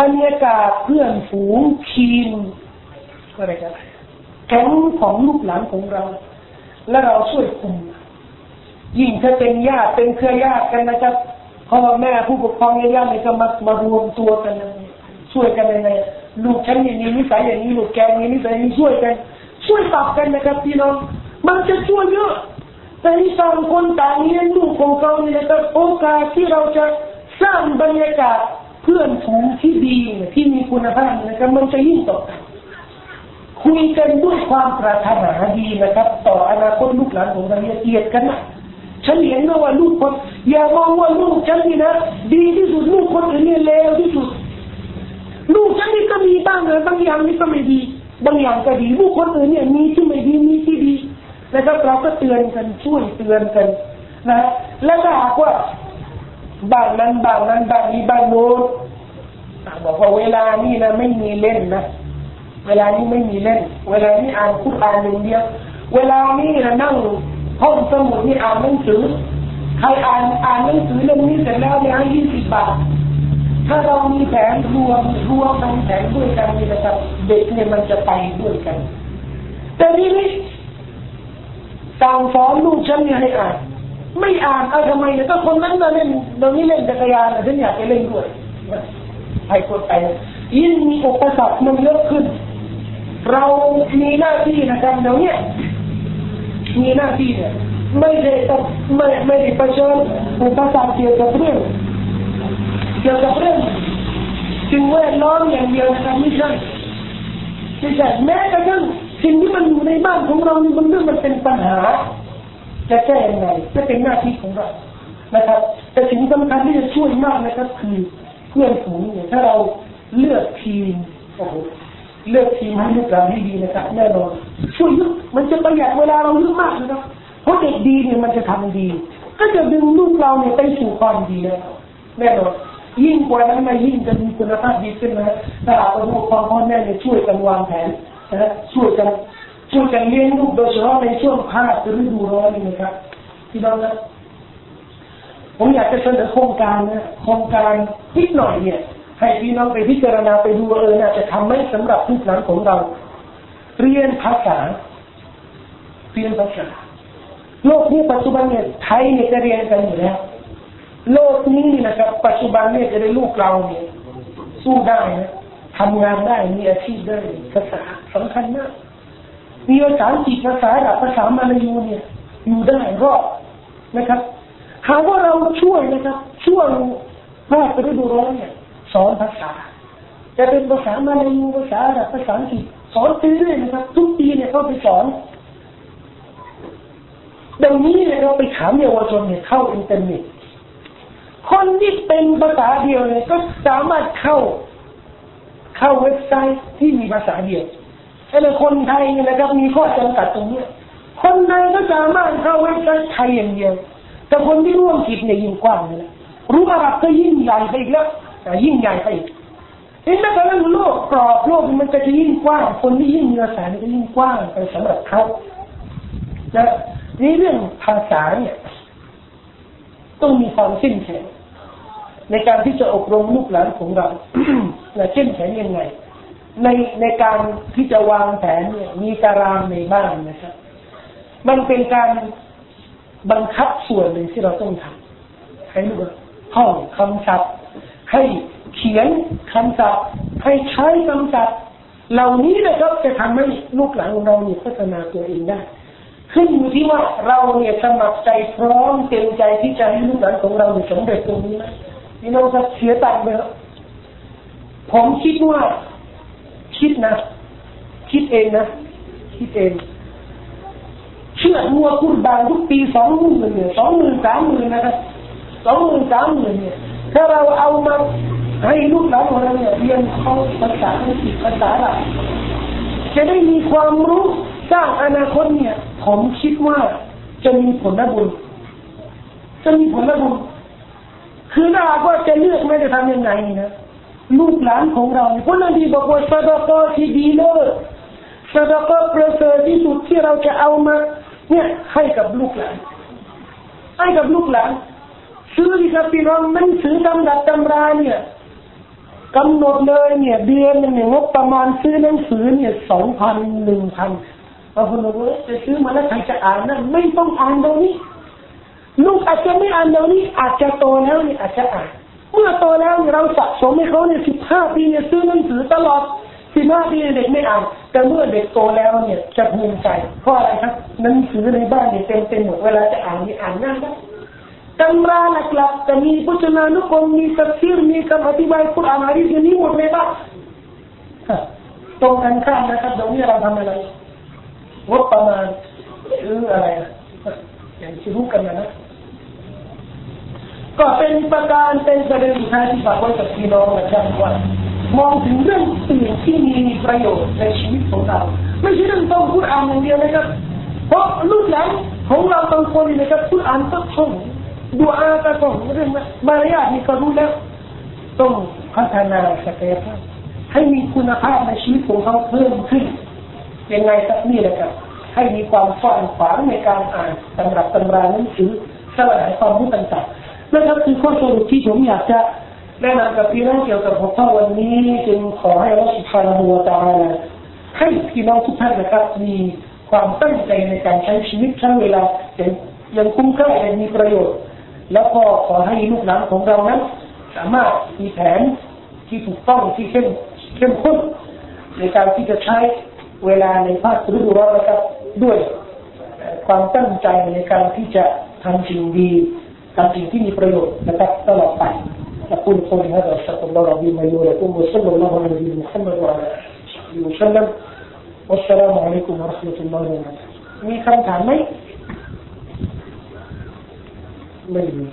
บรรยากาศเพื่อนฝูงทีมอะไรกันแก๊งของลูกหลานของเรา และเราช่วยคุมยิ่งถ้าเป็นญาติเป็นเครือญาติกันนะครับ พ่อแม่ผู้ปกครองญาติเนี่ยก็มามารวมตัวกันช่วยกันยังไงลูกฉันอย่างนี้นิสัยอย่างนี้ลูกแกมีนิสัยนี้ช่วยกัน ช่วยปรับกันนะครับพี่น้องมันจะช่วยเยอะแต่ที่ต่างคนต่างเลี้ยงลูกของเขาเนี่ยนะครับโอกาสที่เราจะสร้างบรรยากาศเพื่อนฝูงที่ดีที่มีคุณภาพนะครับมันจะยิ่งต่อคุยกันด้วยความปรารถนาดีนะครับ ต่ออนาคตลูกหลานของเราเกียดกันนะ ฉันเห็นว่าลูกคนอย่ามองว่าลูกฉันนี่นะดีที่สุดลูกคนอื่นนี่เลวที่สุดลูกฉันนี่ก็มีบ้างนะบางอย่างนี่ก็ไม่ดี บางอย่างก็ดี ลูกคนอื่นเนี่ยมีที่ไม่ดีมีที่ดีนะครับเราก็เตือนกันช่วยเตือนกันนะแล้วถ้าหากว่าบ้านนั้นบ้านนั้นบ้านนี้บ้านโน้นบอกว่าเวลานี้นะไม่มีเล่นนะเวลานี้ไม่มีเล่น เวลานี้อ่านคุตอ่านหนึ่งเดียว เวลานี้นะนั่ง ห้องสมุดนี่อ่านหนังสือ ใครอ่านอ่านหนังสือเล่มนี้เสร็จแล้วเนี่ยให้ยี่สิบบาท ถ้าเรามีแผนรวมรวมทั้งแผนด้วยกันนี่นะครับ เด็กเนี่ยมันจะไปด้วยกัน แต่นี่นี่สั่งสอนลูกฉันเนี่ยให้อ่าน ไม่อ่านเอาทำไมเนี่ยก็คนนั้นมาเล่นตรงนี้เล่นจักรยานฉันอยากไปเล่นด้วยไปคนไปยิ่งมีอุปสรรคมันเยอะขึ้น เรามีหน้าที่นะครับเดี๋ยวนี้ มีหน้าที่เนี่ยไม่ได้ต้องไม่ไม่ได้ประชิญอุปสรรคเกี่ยวกับเรื่องเกี่ยวกับเรื่องสิ่งแวดล้อมอย่างเดียวนะครับไม่ใช่ไม่ใช่แม้กระทั่งสิ่งที่มันอยู่ในบ้านของเรานี่มันเรื่องมันเป็นปัญหา จะแก้ยังไงจะเป็นหน้าที่ของเรานะครับ แต่สิ่งสำคัญที่จะช่วยมากนะครับ คือเพื่อนฝูงเนี่ยถ้าเราเลือกทีมโอ้โห เลือกทีมให้ลูกเราให้ดีนะครับแน่นอนช่วยเยอะมันจะประหยัดเวลาเราเยอะมากนะครับเพราะเด็กดีเนี่ยมันจะทำดี ก็จะดึงลูกเราเนี่ยไปสู่ความดีแล้วแน่นอนยิ่งกว่านั้นมายิ่งจะมีคุณภาพดีขึ้นนะถ้าหากว่าผู้ปกครองพ่อแม่เนี่ยช่วยกันวางแผนนะช่วยกันช่วยกันเลี้ยงลูกโดยเฉพาะในช่วงภาคฤดูร้อนนี่นะครับพี่น้องนะผมอยากจะเสนอโครงการนะโครงการนิดหน่อยเนี่ย ให้พี่น้องไปพิจารณาไปดูเออน่าจะทำไม่สำหรับลูกหลานของเรา เรียนภาษา เรียนภาษา โลกนี้ปัจจุบันเนี่ยไทยเนี่ยจะเรียนกันอยู่แล้วโลกนี้นะครับปัจจุบันเนี่ยจะได้ลูกเราเนี่ยสู้ได้นะทำงานได้มีอาชีพได้ภาษาสำคัญมากมีภาษาอังกฤษภาษาอับภาษามาลายูเนี่ยอยู่ได้รอดนะครับหากว่าเราช่วยนะครับช่วยภาคฤดูร้อนเนี่ย สอนภาษา จะเป็นภาษามาลายูภาษาอับภาษาอังกฤษสอนไปเรื่อยนะครับ ทุกปีเนี่ยเขาไปสอนดังนี้เนี่ยเราไปถามเยาวชนเนี่ยเข้าอินเทอร์เน็ตคนที่เป็นภาษาเดียวเนี่ยก็สามารถเข้า เข้าเว็บไซต์ที่มีภาษาเดียวแต่คนไทยเนี่ยนะครับ มีข้อจำกัดตรงนี้คนไทยก็สามารถเข้าเว็บไซต์ไทยอย่างเดียว แต่คนที่ร่วมคิดเนี่ยยิ่งกว้างเลยรู้อาหรับก็ยิ่งใหญ่ไปอีกแล้ว ยิ่งใหญ่ไปอีกเห็นไหมตอนนั้นโลกกรอบโลกมันจะยิ่งกว้าง คนที่ยิ่งมีภาษาเนี่ยก็ยิ่งกว้างไปสำหรับเขาจะนี่เรื่องภาษาเนี่ย ต้องมีความเข้มแข็งในการที่จะอบรมลูกหลานของเราและเข้มแข็งยังไง ในในการที่จะวางแผนเนี่ย มีตารางในบ้านนะครับ มันเป็นการบังคับส่วนหนึ่งที่เราต้องทำให้ลูห้องคำศัพท์ ให้เขียนคำศัพท์ให้ใช้คำศัพท์เหล่านี้นะครับจะทำให้ลูกหลานของเราเนี่ยพัฒนาตัวเองได้ ขึ้นอยู่ที่ว่าเราเนี่ยสมัครใจพร้อมเต็มใจที่จะให้ลูกหลานของเราเนี่ยสำเร็จตรงนี้ไหมพี่น้องครับเสียตังค์ไปแล้วผมคิดว่าคิดนะ คิดเองนะ คิดเองเชื่อมัวคุณบางทุกปีสองหมื่นเนี่ยสองหมื่นสามหมื่นนะครับสองหมื่นสามหมื่นเนี่ย ถ้าเราเอามาให้ลูกหลานของเราเนี่ยเรียนเขาภาษาอังกฤษภาษาอะจะได้มีความรู้สร้างอนาคตเนี่ย ผมคิดว่าจะมีผลบุญจะมีผลบุญคือถ้าว่าจะเลือกไม่จะทำยังไงนะลูกหลานของเราเพราะนบีบอกว่าสดกที่ดีเลิศสดกประเสริฐที่สุดที่เราจะเอามา เนี่ยให้กับลูกหลานให้กับลูกหลาน ซื้อที่ครับพี่น้องมันซื้อตำดับตำราเนี่ยกำหนดเลยเนี่ยเดือนหนึ่งงบประมาณซื้อหนังสือเนี่ยสองพันหนึ่งพันบางคนบอกว่าจะซื้อมาแล้วใครจะอ่านนั่นไม่ต้องอ่านตรงนี้ลูกอาจจะไม่อ่านเดี๋ยวนี้อาจจะโตแล้วนี่อาจจะอ่านเมื่อโตแล้วเราสะสมให้เขาเนี่ยสิบห้าปีเนี่ยซื้อหนังสือตลอดสิบห้าปีเด็กไม่อ่านแต่เมื่อเด็กโตแล้วเนี่ยจะภูมิใจเพราะอะไรครับหนังสือในบ้านเนี่ยเต็มเต็มหมดเวลาจะอ่านนี่อ่านง่ายนะ ตำราหลักๆจะมีพุทธนานุกรมมีตัฟซีรมีคำอธิบายคุรานอะดีษนี้หมดเลยบ้างตรงกันข้ามนะครับเดี๋ยวนี้เราทำอะไรงบประมาณหรืออะไรอย่างที่รู้กันนะก็เป็นประการเป็นประเด็นท้ายที่ฝากไว้กับพี่น้องนะครับว่ามองถึงเรื่องอื่นที่มีประโยชน์ในชีวิตของเราไม่ใช่เรื่องต้องพูดอ่านอย่างเดียวนะครับเพราะลูกหลานของเราบางคนนะครับพูดอ่านต้องท่อง ดูอาก็ต้องเรื่องมารยาทนี่ก็รู้แล้วต้องพัฒนาศักยภาพให้มีคุณภาพในชีวิตของเขาเพิ่มขึ้นยังไงสักนี่แหละครับ ให้มีความฝันขวางในการอ่านตำรับตำราหนังสือสลายความรู้ต่างๆนั่นก็คือข้อสรุปที่ผมอยากจะแนะนำกับพี่น้องเกี่ยวกับหัวข้อวันนี้จึงขอให้ราสุภาพหัวตาให้พี่น้องทุกท่านนะครับ มีความตั้งใจในการใช้ชีวิตใช้เวลาอย่างยังคุ้มค่าอย่างมีประโยชน์ แล้วก็ขอให้ลูกหลานของเรานั้นสามารถมีแผนที่ถูกต้องที่เข้มเข้มข้นในการที่จะใช้เวลาในภาคฤดูร้อนนะครับด้วยความตั้งใจในการที่จะทำสิ่งดีทำสิ่งที่มีประโยชน์นะครับตลอดไป أقول قولي هذا أستغفر الله العظيم لي ولكم وصلى الله على نبينا محمد وعلى آله وسلم والسلام عليكم ورحمة الله وبركاته มีคำถามไหม ไม่มี